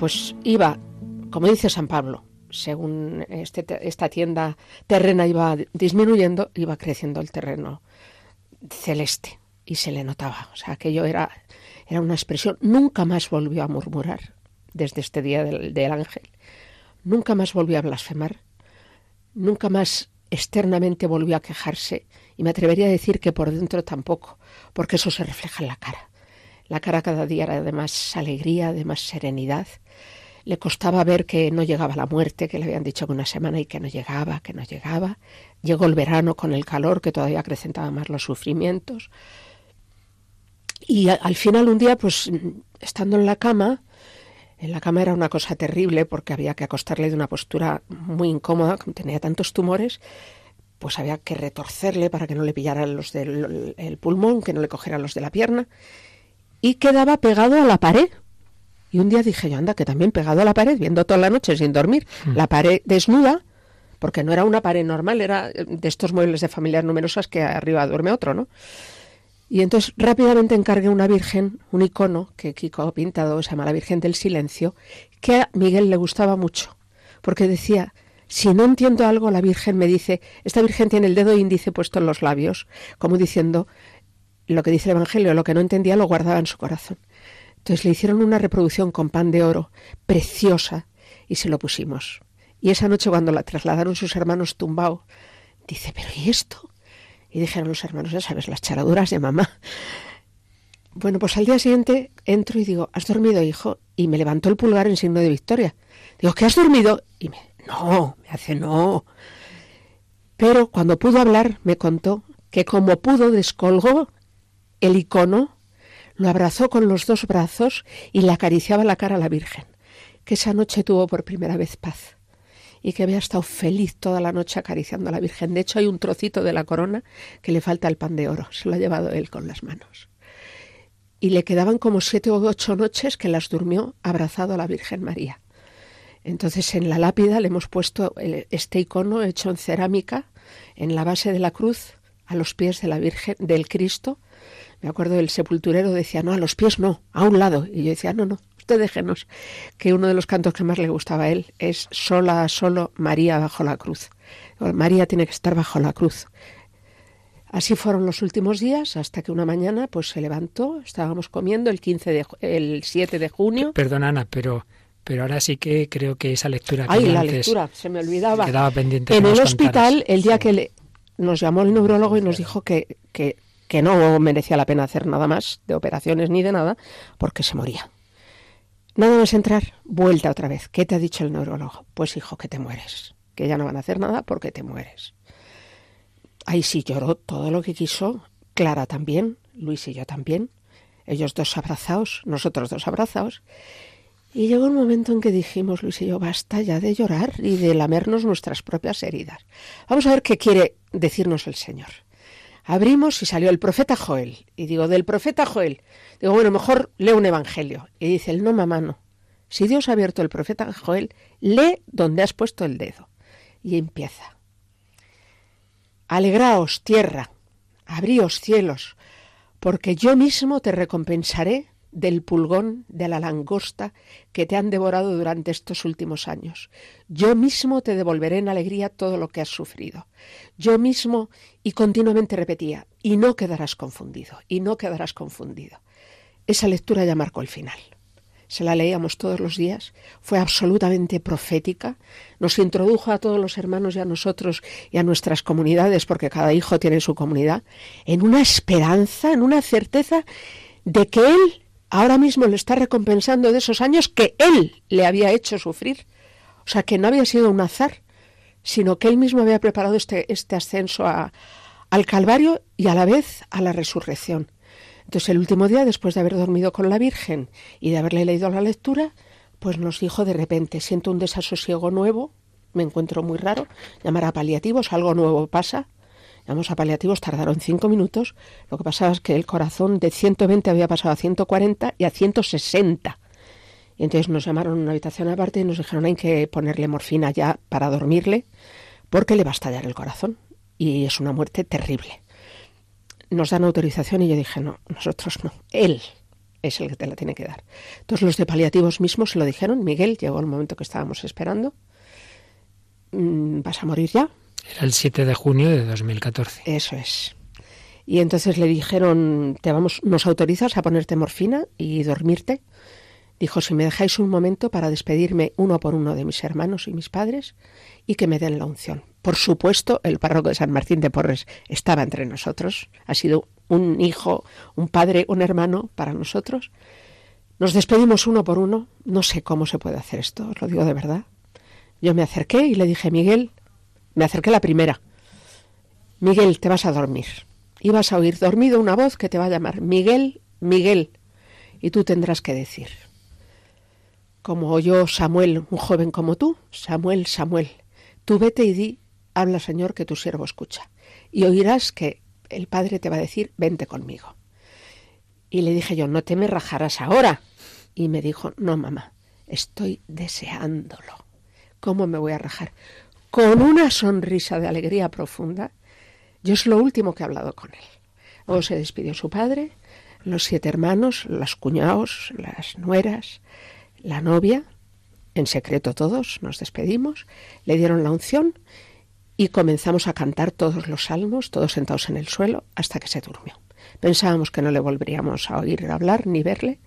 Pues iba, como dice San Pablo, según este te- esta tienda terrena iba disminuyendo, iba creciendo el terreno celeste y se le notaba. O sea, aquello era, era una expresión. Nunca más volvió a murmurar desde este día del, del ángel. Nunca más volvió a blasfemar. Nunca más externamente volvió a quejarse. Y me atrevería a decir que por dentro tampoco, porque eso se refleja en la cara. La cara cada día era de más alegría, de más serenidad. Le costaba ver que no llegaba la muerte, que le habían dicho que una semana y que no llegaba, que no llegaba. Llegó el verano con el calor que todavía acrecentaba más los sufrimientos. Y al final un día, pues estando en la cama, en la cama era una cosa terrible porque había que acostarle de una postura muy incómoda, como tenía tantos tumores, pues había que retorcerle para que no le pillaran los del el pulmón, que no le cogieran los de la pierna, y quedaba pegado a la pared. Y un día dije yo, anda, que también pegado a la pared, viendo toda la noche sin dormir, la pared desnuda, porque no era una pared normal, era de estos muebles de familias numerosas que arriba duerme otro, ¿no? Y entonces rápidamente encargué una virgen, un icono que Kiko ha pintado, se llama la Virgen del Silencio, que a Miguel le gustaba mucho, porque decía, si no entiendo algo, la Virgen me dice, esta Virgen tiene el dedo índice puesto en los labios, como diciendo, lo que dice el Evangelio, lo que no entendía lo guardaba en su corazón. Entonces le hicieron una reproducción con pan de oro, preciosa, y se lo pusimos. Y esa noche cuando la trasladaron sus hermanos tumbao, dice, pero ¿y esto? Y dijeron los hermanos, ya sabes, las charaduras de mamá. Bueno, pues al día siguiente entro y digo, ¿has dormido, hijo? Y me levantó el pulgar en signo de victoria. Digo, ¿qué has dormido? Y me, no, me hace no. Pero cuando pudo hablar, me contó que como pudo descolgó el icono, lo abrazó con los dos brazos y le acariciaba la cara a la Virgen, que esa noche tuvo por primera vez paz y que había estado feliz toda la noche acariciando a la Virgen. De hecho, hay un trocito de la corona que le falta el pan de oro, se lo ha llevado él con las manos. Y le quedaban como siete o ocho noches que las durmió abrazado a la Virgen María. Entonces en la lápida le hemos puesto el- este icono hecho en cerámica en la base de la cruz a los pies de la Virgen del Cristo. Me acuerdo del sepulturero decía, no, a los pies no, a un lado. Y yo decía, no, no, usted déjenos, que uno de los cantos que más le gustaba a él es sola, solo María bajo la cruz. María tiene que estar bajo la cruz. Así fueron los últimos días hasta que una mañana pues se levantó, estábamos comiendo el 15 de el 7 de junio. Perdona, Ana, pero, pero ahora sí que creo que esa lectura que Ay, la antes lectura, se me olvidaba. quedaba pendiente. En que el hospital, contaras. el día que le- nos llamó el neurólogo y nos dijo que, que, que no merecía la pena hacer nada más de operaciones ni de nada, porque se moría. Nada más entrar, vuelta otra vez. ¿Qué te ha dicho el neurólogo? Pues hijo, que te mueres. Que ya no van a hacer nada porque te mueres. Ahí sí lloró todo lo que quiso. Clara también, Luis y yo también. Ellos dos abrazados, nosotros dos abrazados. Y llegó un momento en que dijimos, Luis y yo, basta ya de llorar y de lamernos nuestras propias heridas. Vamos a ver qué quiere decirnos el Señor. Abrimos y salió el profeta Joel. Y digo, del profeta Joel. Digo, bueno, mejor leo un evangelio. Y dice, el no, mamá, no. Si Dios ha abierto el profeta Joel, lee donde has puesto el dedo. Y empieza. Alegraos, tierra, abríos cielos, porque yo mismo te recompensaré del pulgón de la langosta que te han devorado durante estos últimos años. Yo mismo te devolveré en alegría todo lo que has sufrido. Yo mismo, y continuamente repetía, y no quedarás confundido, y no quedarás confundido. Esa lectura ya marcó el final. se la leíamos todos los días, fue absolutamente profética, nos introdujo a todos los hermanos y a nosotros y a nuestras comunidades, porque cada hijo tiene su comunidad, en una esperanza, en una certeza de que Él ahora mismo le está recompensando de esos años que Él le había hecho sufrir. O sea, que no había sido un azar, sino que Él mismo había preparado este, este ascenso a, al Calvario y a la vez a la resurrección. Entonces el último día, después de haber dormido con la Virgen y de haberle leído la lectura, pues nos dijo de repente, siento un desasosiego nuevo, me encuentro muy raro, llamar a paliativos, algo nuevo pasa. Llamamos a paliativos, tardaron cinco minutos. Lo que pasaba es que el corazón de 120 había pasado a 140 y a 160. Y entonces nos llamaron a una habitación aparte y nos dijeron hay que ponerle morfina ya para dormirle porque le va a estallar el corazón. Y es una muerte terrible nos dan autorización y yo dije, no, nosotros no, él es el que te la tiene que dar. Entonces los de paliativos mismos se lo dijeron, Miguel, llegó el momento que estábamos esperando, mm, vas a morir ya. Era el 7 de junio de 2014. Eso es. Y entonces le dijeron, te vamos, nos autorizas a ponerte morfina y dormirte. Dijo, si me dejáis un momento para despedirme uno por uno de mis hermanos y mis padres y que me den la unción. Por supuesto, el párroco de San Martín de Porres estaba entre nosotros. Ha sido un hijo, un padre, un hermano para nosotros. Nos despedimos uno por uno. No sé cómo se puede hacer esto, os lo digo de verdad. Yo me acerqué y le dije, Miguel, me acerqué la primera. Miguel, te vas a dormir. Y vas a oír dormido una voz que te va a llamar, Miguel, Miguel. Y tú tendrás que decir, como oyó Samuel, un joven como tú, Samuel, Samuel, tú vete y di habla Señor que tu siervo escucha. Y oirás que el Padre te va a decir, vente conmigo. Y le dije yo, no te me rajarás ahora. Y me dijo, no, mamá, estoy deseándolo. ¿Cómo me voy a rajar? Con una sonrisa de alegría profunda. Yo es lo último que he hablado con él. Luego se despidió su padre, los siete hermanos, los cuñados, las nueras, la novia, en secreto todos, nos despedimos, le dieron la unción y comenzamos a cantar todos los salmos, todos sentados en el suelo, hasta que se durmió. Pensábamos que no le volveríamos a oír hablar ni verle,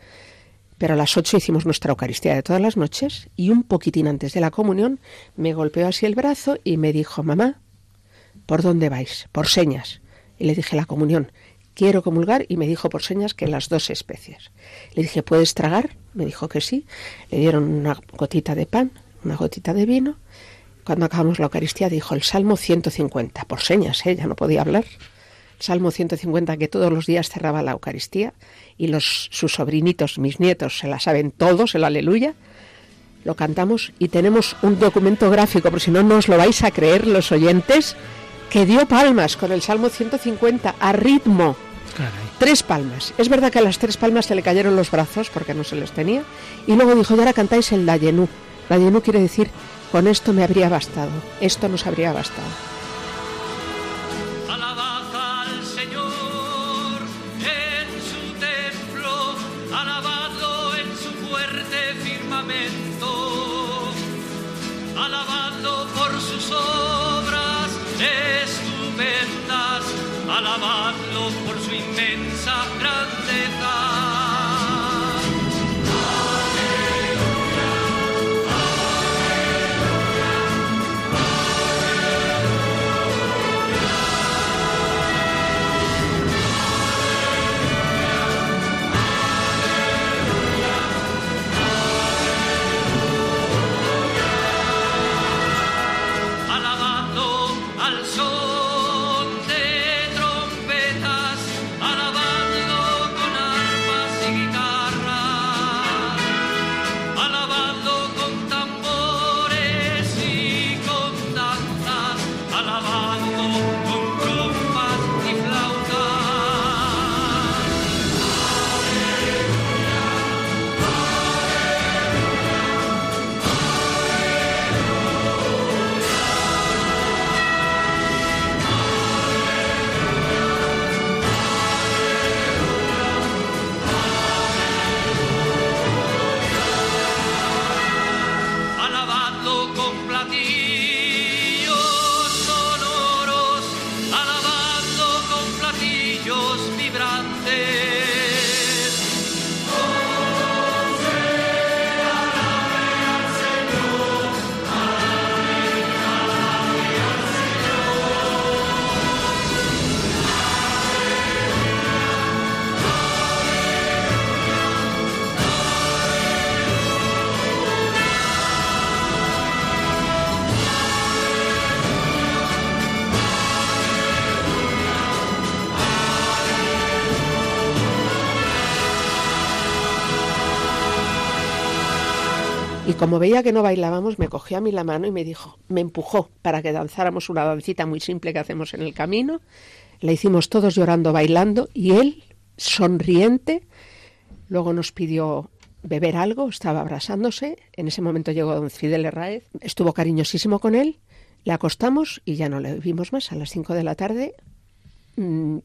pero a las ocho hicimos nuestra Eucaristía de todas las noches y un poquitín antes de la comunión me golpeó así el brazo y me dijo, mamá, ¿por dónde vais? Por señas. Y le dije la comunión, quiero comulgar y me dijo por señas que las dos especies. Le dije, ¿puedes tragar? Me dijo que sí. Le dieron una gotita de pan, una gotita de vino cuando acabamos la Eucaristía, dijo el Salmo 150, por señas, ¿eh? ya no podía hablar. Salmo 150 que todos los días cerraba la Eucaristía y los, sus sobrinitos, mis nietos, se la saben todos, el aleluya. Lo cantamos y tenemos un documento gráfico, por si no, no os lo vais a creer los oyentes, que dio palmas con el Salmo 150 a ritmo. Tres palmas. Es verdad que a las tres palmas se le cayeron los brazos porque no se los tenía. Y luego dijo, y ahora cantáis el Dayenú. Dayenú quiere decir con esto me habría bastado, esto nos habría bastado. estupendas, alabadlos por su inmensa grandeza. Como veía que no bailábamos, me cogió a mí la mano y me dijo, me empujó para que danzáramos una dancita muy simple que hacemos en el camino. La hicimos todos llorando, bailando, y él, sonriente, luego nos pidió beber algo, estaba abrazándose. En ese momento llegó don Fidel Herráez, estuvo cariñosísimo con él, le acostamos y ya no le vimos más. A las cinco de la tarde mm,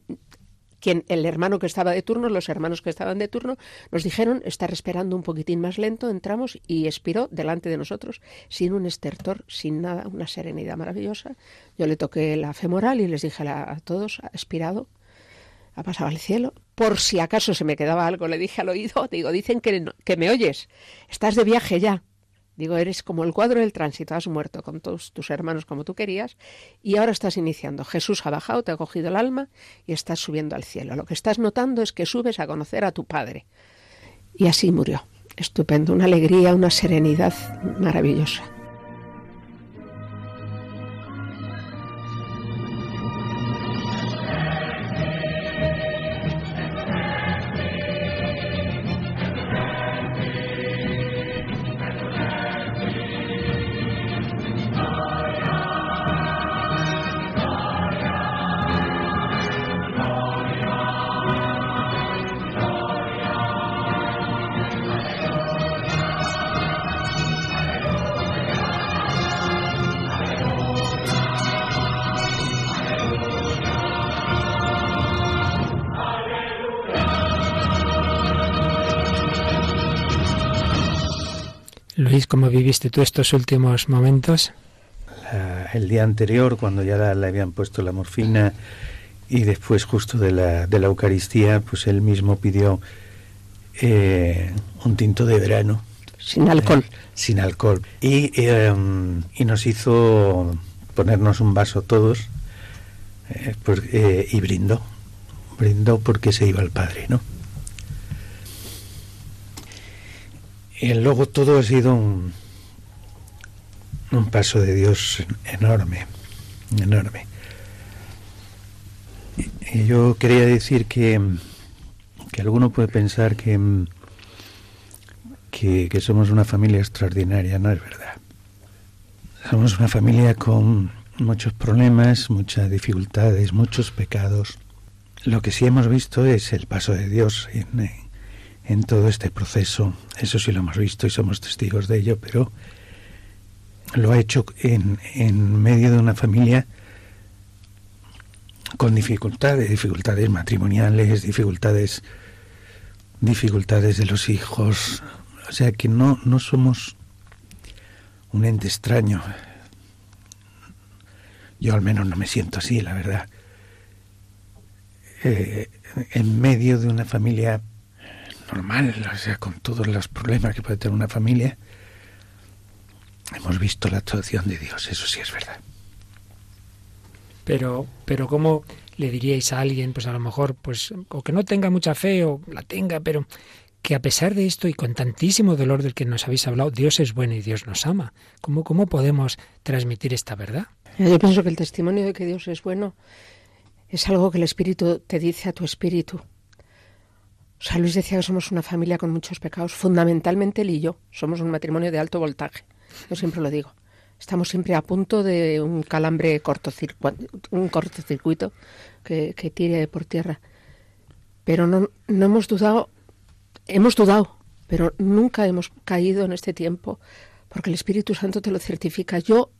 quien el hermano que estaba de turno, los hermanos que estaban de turno, nos dijeron estar esperando un poquitín más lento, entramos y expiró delante de nosotros, sin un estertor, sin nada, una serenidad maravillosa. Yo le toqué la femoral y les dije a, todos, ha expirado, ha pasado al cielo. Por si acaso se me quedaba algo, le dije al oído, digo, dicen que, que me oyes, estás de viaje ya. Digo, eres como el cuadro del tránsito, has muerto con todos tus hermanos como tú querías y ahora estás iniciando. Jesús ha bajado, te ha cogido el alma y estás subiendo al cielo. Lo que estás notando es que subes a conocer a tu Padre. Y así murió. Estupendo, una alegría, una serenidad maravillosa. ¿Cómo viviste tú estos últimos momentos? el día anterior, cuando ya le habían puesto la morfina y después justo de la, de la Eucaristía, pues él mismo pidió eh, un tinto de verano. Sin alcohol. Eh, sin alcohol. Y, em, y nos hizo ponernos un vaso todos eh, por, y brindó. Brindó porque se iba el Padre, ¿no? Y luego todo ha sido un, un paso de Dios enorme, enorme. Y yo quería decir que, que alguno puede pensar que, que, que somos una familia extraordinaria, no es verdad. Somos una familia con muchos problemas, muchas dificultades, muchos pecados. Lo que sí hemos visto es el paso de Dios en, en todo este proceso. Eso sí lo hemos visto y somos testigos de ello, pero lo ha hecho en, en medio de una familia con dificultades, dificultades matrimoniales, dificultades, dificultades de los hijos. O sea que no, no somos un ente extraño. Yo al menos no me siento así, la verdad. Eh, en medio de una familia normal, o sea, con todos los problemas que puede tener una familia, hemos visto la actuación de Dios, eso sí es verdad. Pero, pero ¿cómo le diríais a alguien, pues a lo mejor, pues, o que no tenga mucha fe, o la tenga, pero que a pesar de esto y con tantísimo dolor del que nos habéis hablado, Dios es bueno y Dios nos ama. ¿Cómo, cómo podemos transmitir esta verdad? Yo pienso que el testimonio de que Dios es bueno es algo que el Espíritu te dice a tu espíritu. O sea, Luis decía que somos una familia con muchos pecados, fundamentalmente él y yo. Somos un matrimonio de alto voltaje. Yo siempre lo digo. Estamos siempre a punto de un calambre cortocircuito, un cortocircuito que, que tire por tierra. Pero no, no hemos dudado, hemos dudado, pero nunca hemos caído en este tiempo, porque el Espíritu Santo te lo certifica. Yo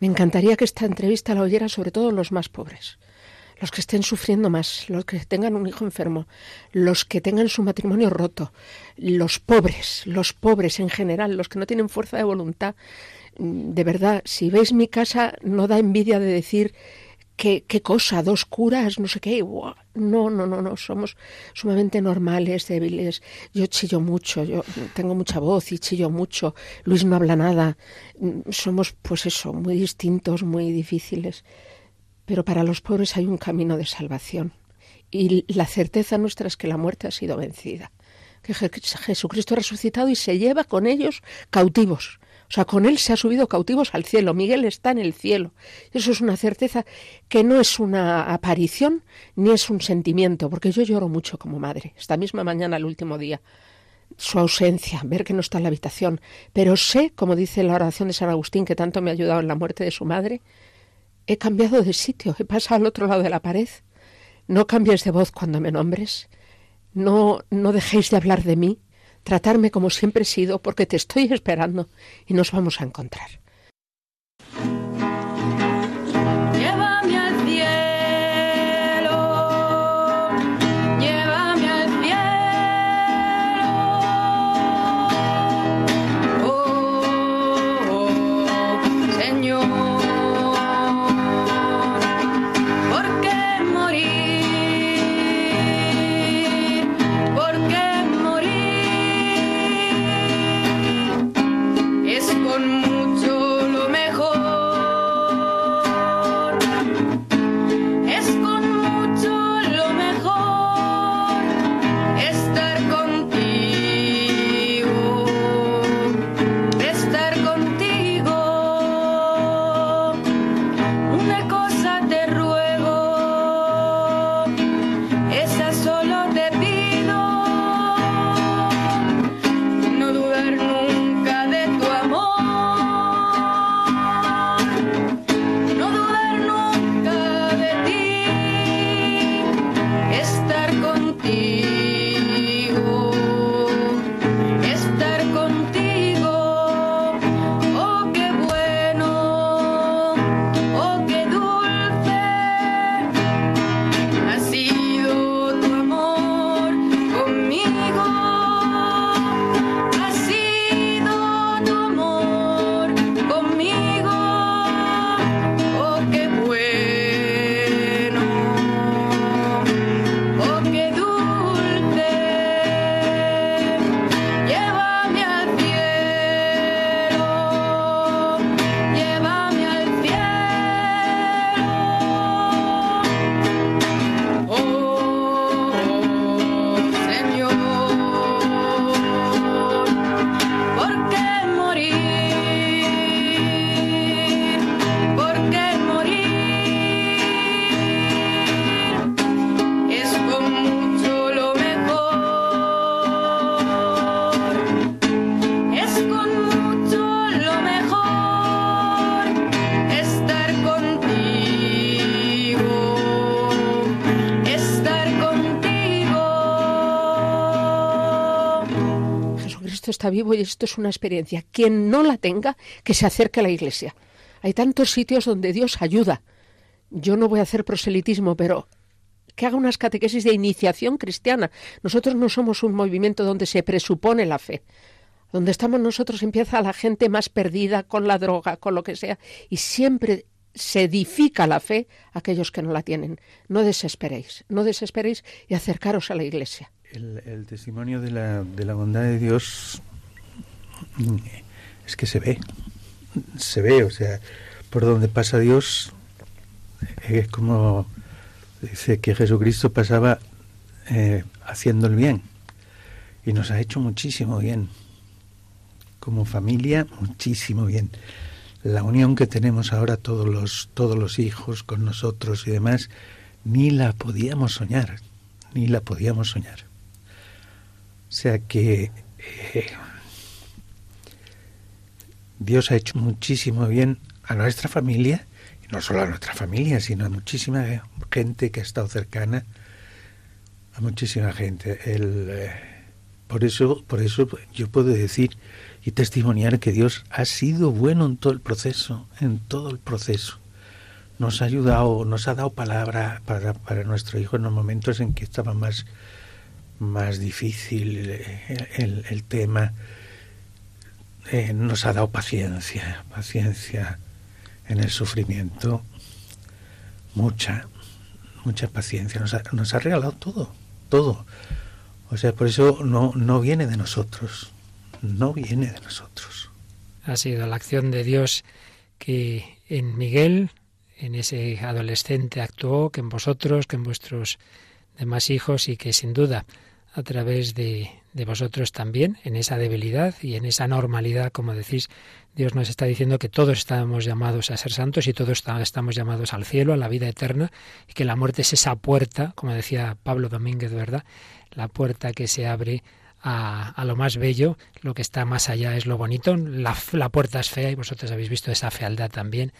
me encantaría que esta entrevista la oyeran sobre todo los más pobres los que estén sufriendo más, los que tengan un hijo enfermo, los que tengan su matrimonio roto, los pobres, los pobres en general, los que no tienen fuerza de voluntad. Mm, de verdad, si veis mi casa, no da envidia de decir qué, qué cosa, dos curas, no sé qué. No, no, no, no, somos sumamente normales, débiles. Yo chillo mucho, yo tengo mucha voz y chillo mucho. Luis no habla nada. Mm, somos, pues eso, muy distintos, muy difíciles. Pero para los pobres hay un camino de salvación. Y la certeza nuestra es que la muerte ha sido vencida. Que Jesucristo ha resucitado y se lleva con ellos cautivos. O sea, con él se ha subido cautivos al cielo. Miguel está en el cielo. Eso es una certeza que no es una aparición ni es un sentimiento, porque yo lloro mucho como madre. Esta misma mañana, el último día, su ausencia, ver que no está en la habitación, pero sé, como dice la oración de San Agustín, que tanto me ha ayudado en la muerte de su madre, he cambiado de sitio, he pasado al otro lado de la pared. No cambies de voz cuando me nombres, no, no dejéis de hablar de mí, tratarme como siempre he sido, porque te estoy esperando y nos vamos a encontrar. Está vivo y esto es una experiencia. Quien no la tenga, que se acerque a la iglesia. Hay tantos sitios donde Dios ayuda. Yo no voy a hacer proselitismo, pero que haga unas catequesis de iniciación cristiana. Nosotros no somos un movimiento donde se presupone la fe. Donde estamos nosotros empieza la gente más perdida con la droga, con lo que sea, y siempre se edifica la fe a aquellos que no la tienen. No desesperéis, no desesperéis y acercaros a la iglesia. El, testimonio de la, de la bondad de Dios es que se ve, se ve, o sea, por donde pasa Dios, es como dice que Jesucristo pasaba eh, haciendo el bien y nos ha hecho muchísimo bien. Como familia, muchísimo bien. La unión que tenemos ahora todos los, todos los hijos con nosotros y demás, ni la podíamos soñar, ni la podíamos soñar. O sea que eh, Dios ha hecho muchísimo bien a nuestra familia, y no solo a nuestra familia, sino a muchísima gente que ha estado cercana, a muchísima gente. El, eh, por eso, por eso yo puedo decir y testimoniar que Dios ha sido bueno en todo el proceso, en todo el proceso. Nos ha ayudado, nos ha dado palabra para, nuestro hijo en los momentos en que estaba más, más difícil eh, el tema eh, nos ha dado paciencia, paciencia en el sufrimiento, mucha, mucha paciencia. Nos ha, nos ha regalado todo, todo. O sea, por eso no, no viene de nosotros, no viene de nosotros. Ha sido la acción de Dios que en Miguel, en ese adolescente actuó, que en vosotros, que en vuestros demás hijos y que sin duda a través de, de vosotros también, en esa debilidad y en esa normalidad, como decís, Dios nos está diciendo que todos estamos llamados a ser santos y todos estamos llamados al cielo, a la vida eterna, y que la muerte es esa puerta, como decía Pablo Domínguez, ¿verdad? La puerta que se abre a, lo más bello, lo que está más allá es lo bonito. La, la puerta es fea y vosotros habéis visto esa fealdad también,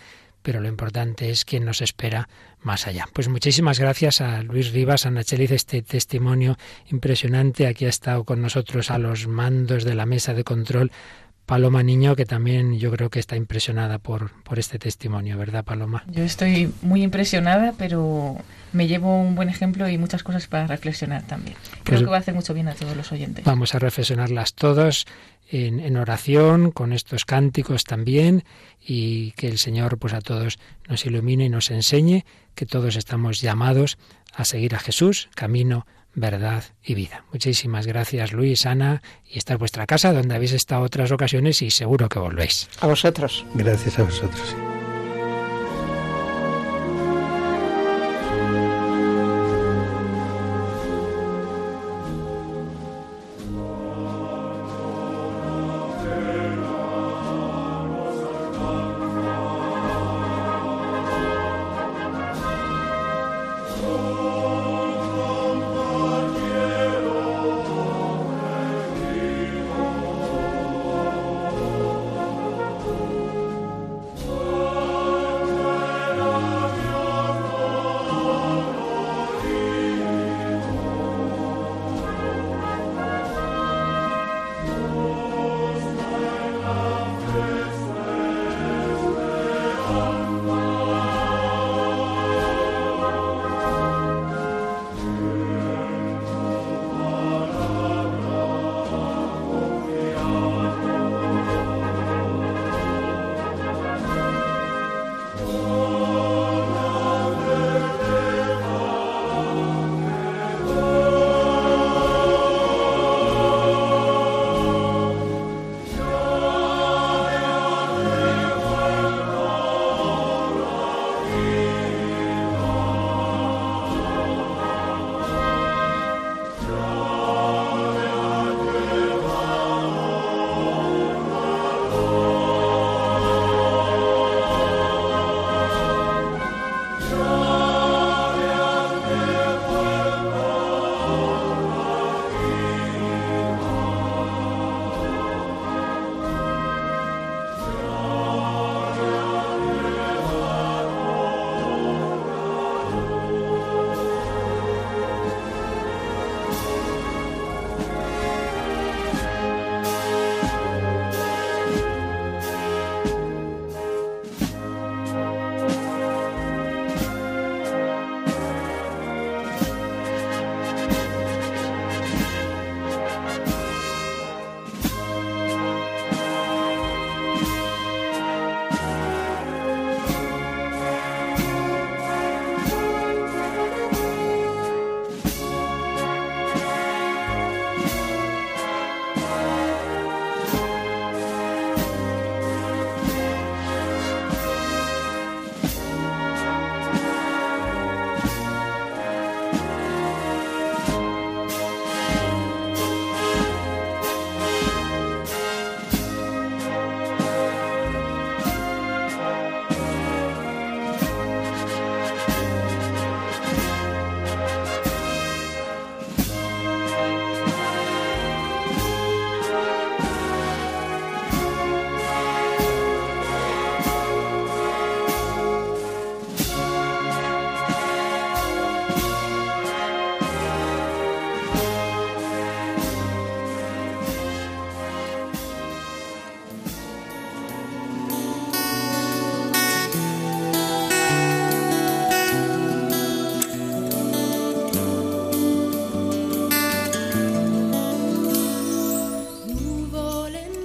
pero lo importante es que nos espera más allá. Pues muchísimas gracias a Luis Rivas, a Nacheliz, este testimonio impresionante. Aquí ha estado con nosotros a los mandos de la mesa de control Paloma Niño, que también yo creo que está impresionada por, por este testimonio, ¿verdad, Paloma? Yo estoy muy impresionada, pero me llevo un buen ejemplo y muchas cosas para reflexionar también. Creo pues que va a hacer mucho bien a todos los oyentes. Vamos a reflexionarlas todos en, en, oración, con estos cánticos también, y que el Señor pues a todos nos ilumine y nos enseñe que todos estamos llamados a seguir a Jesús, camino verdad y vida. Muchísimas gracias Luis, Ana, y esta es vuestra casa donde habéis estado otras ocasiones y seguro que volvéis. A vosotros. Gracias a vosotros.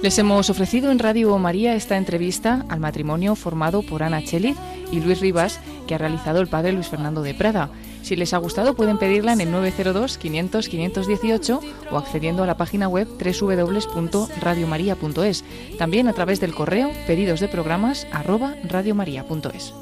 Les hemos ofrecido en Radio María esta entrevista al matrimonio formado por Ana Cheliz y Luis Rivas, que ha realizado el padre Luis Fernando de Prada. Si les ha gustado pueden pedirla en el 902-500-518 o accediendo a la página web www.radiomaria.es. También a través del correo pedidos de.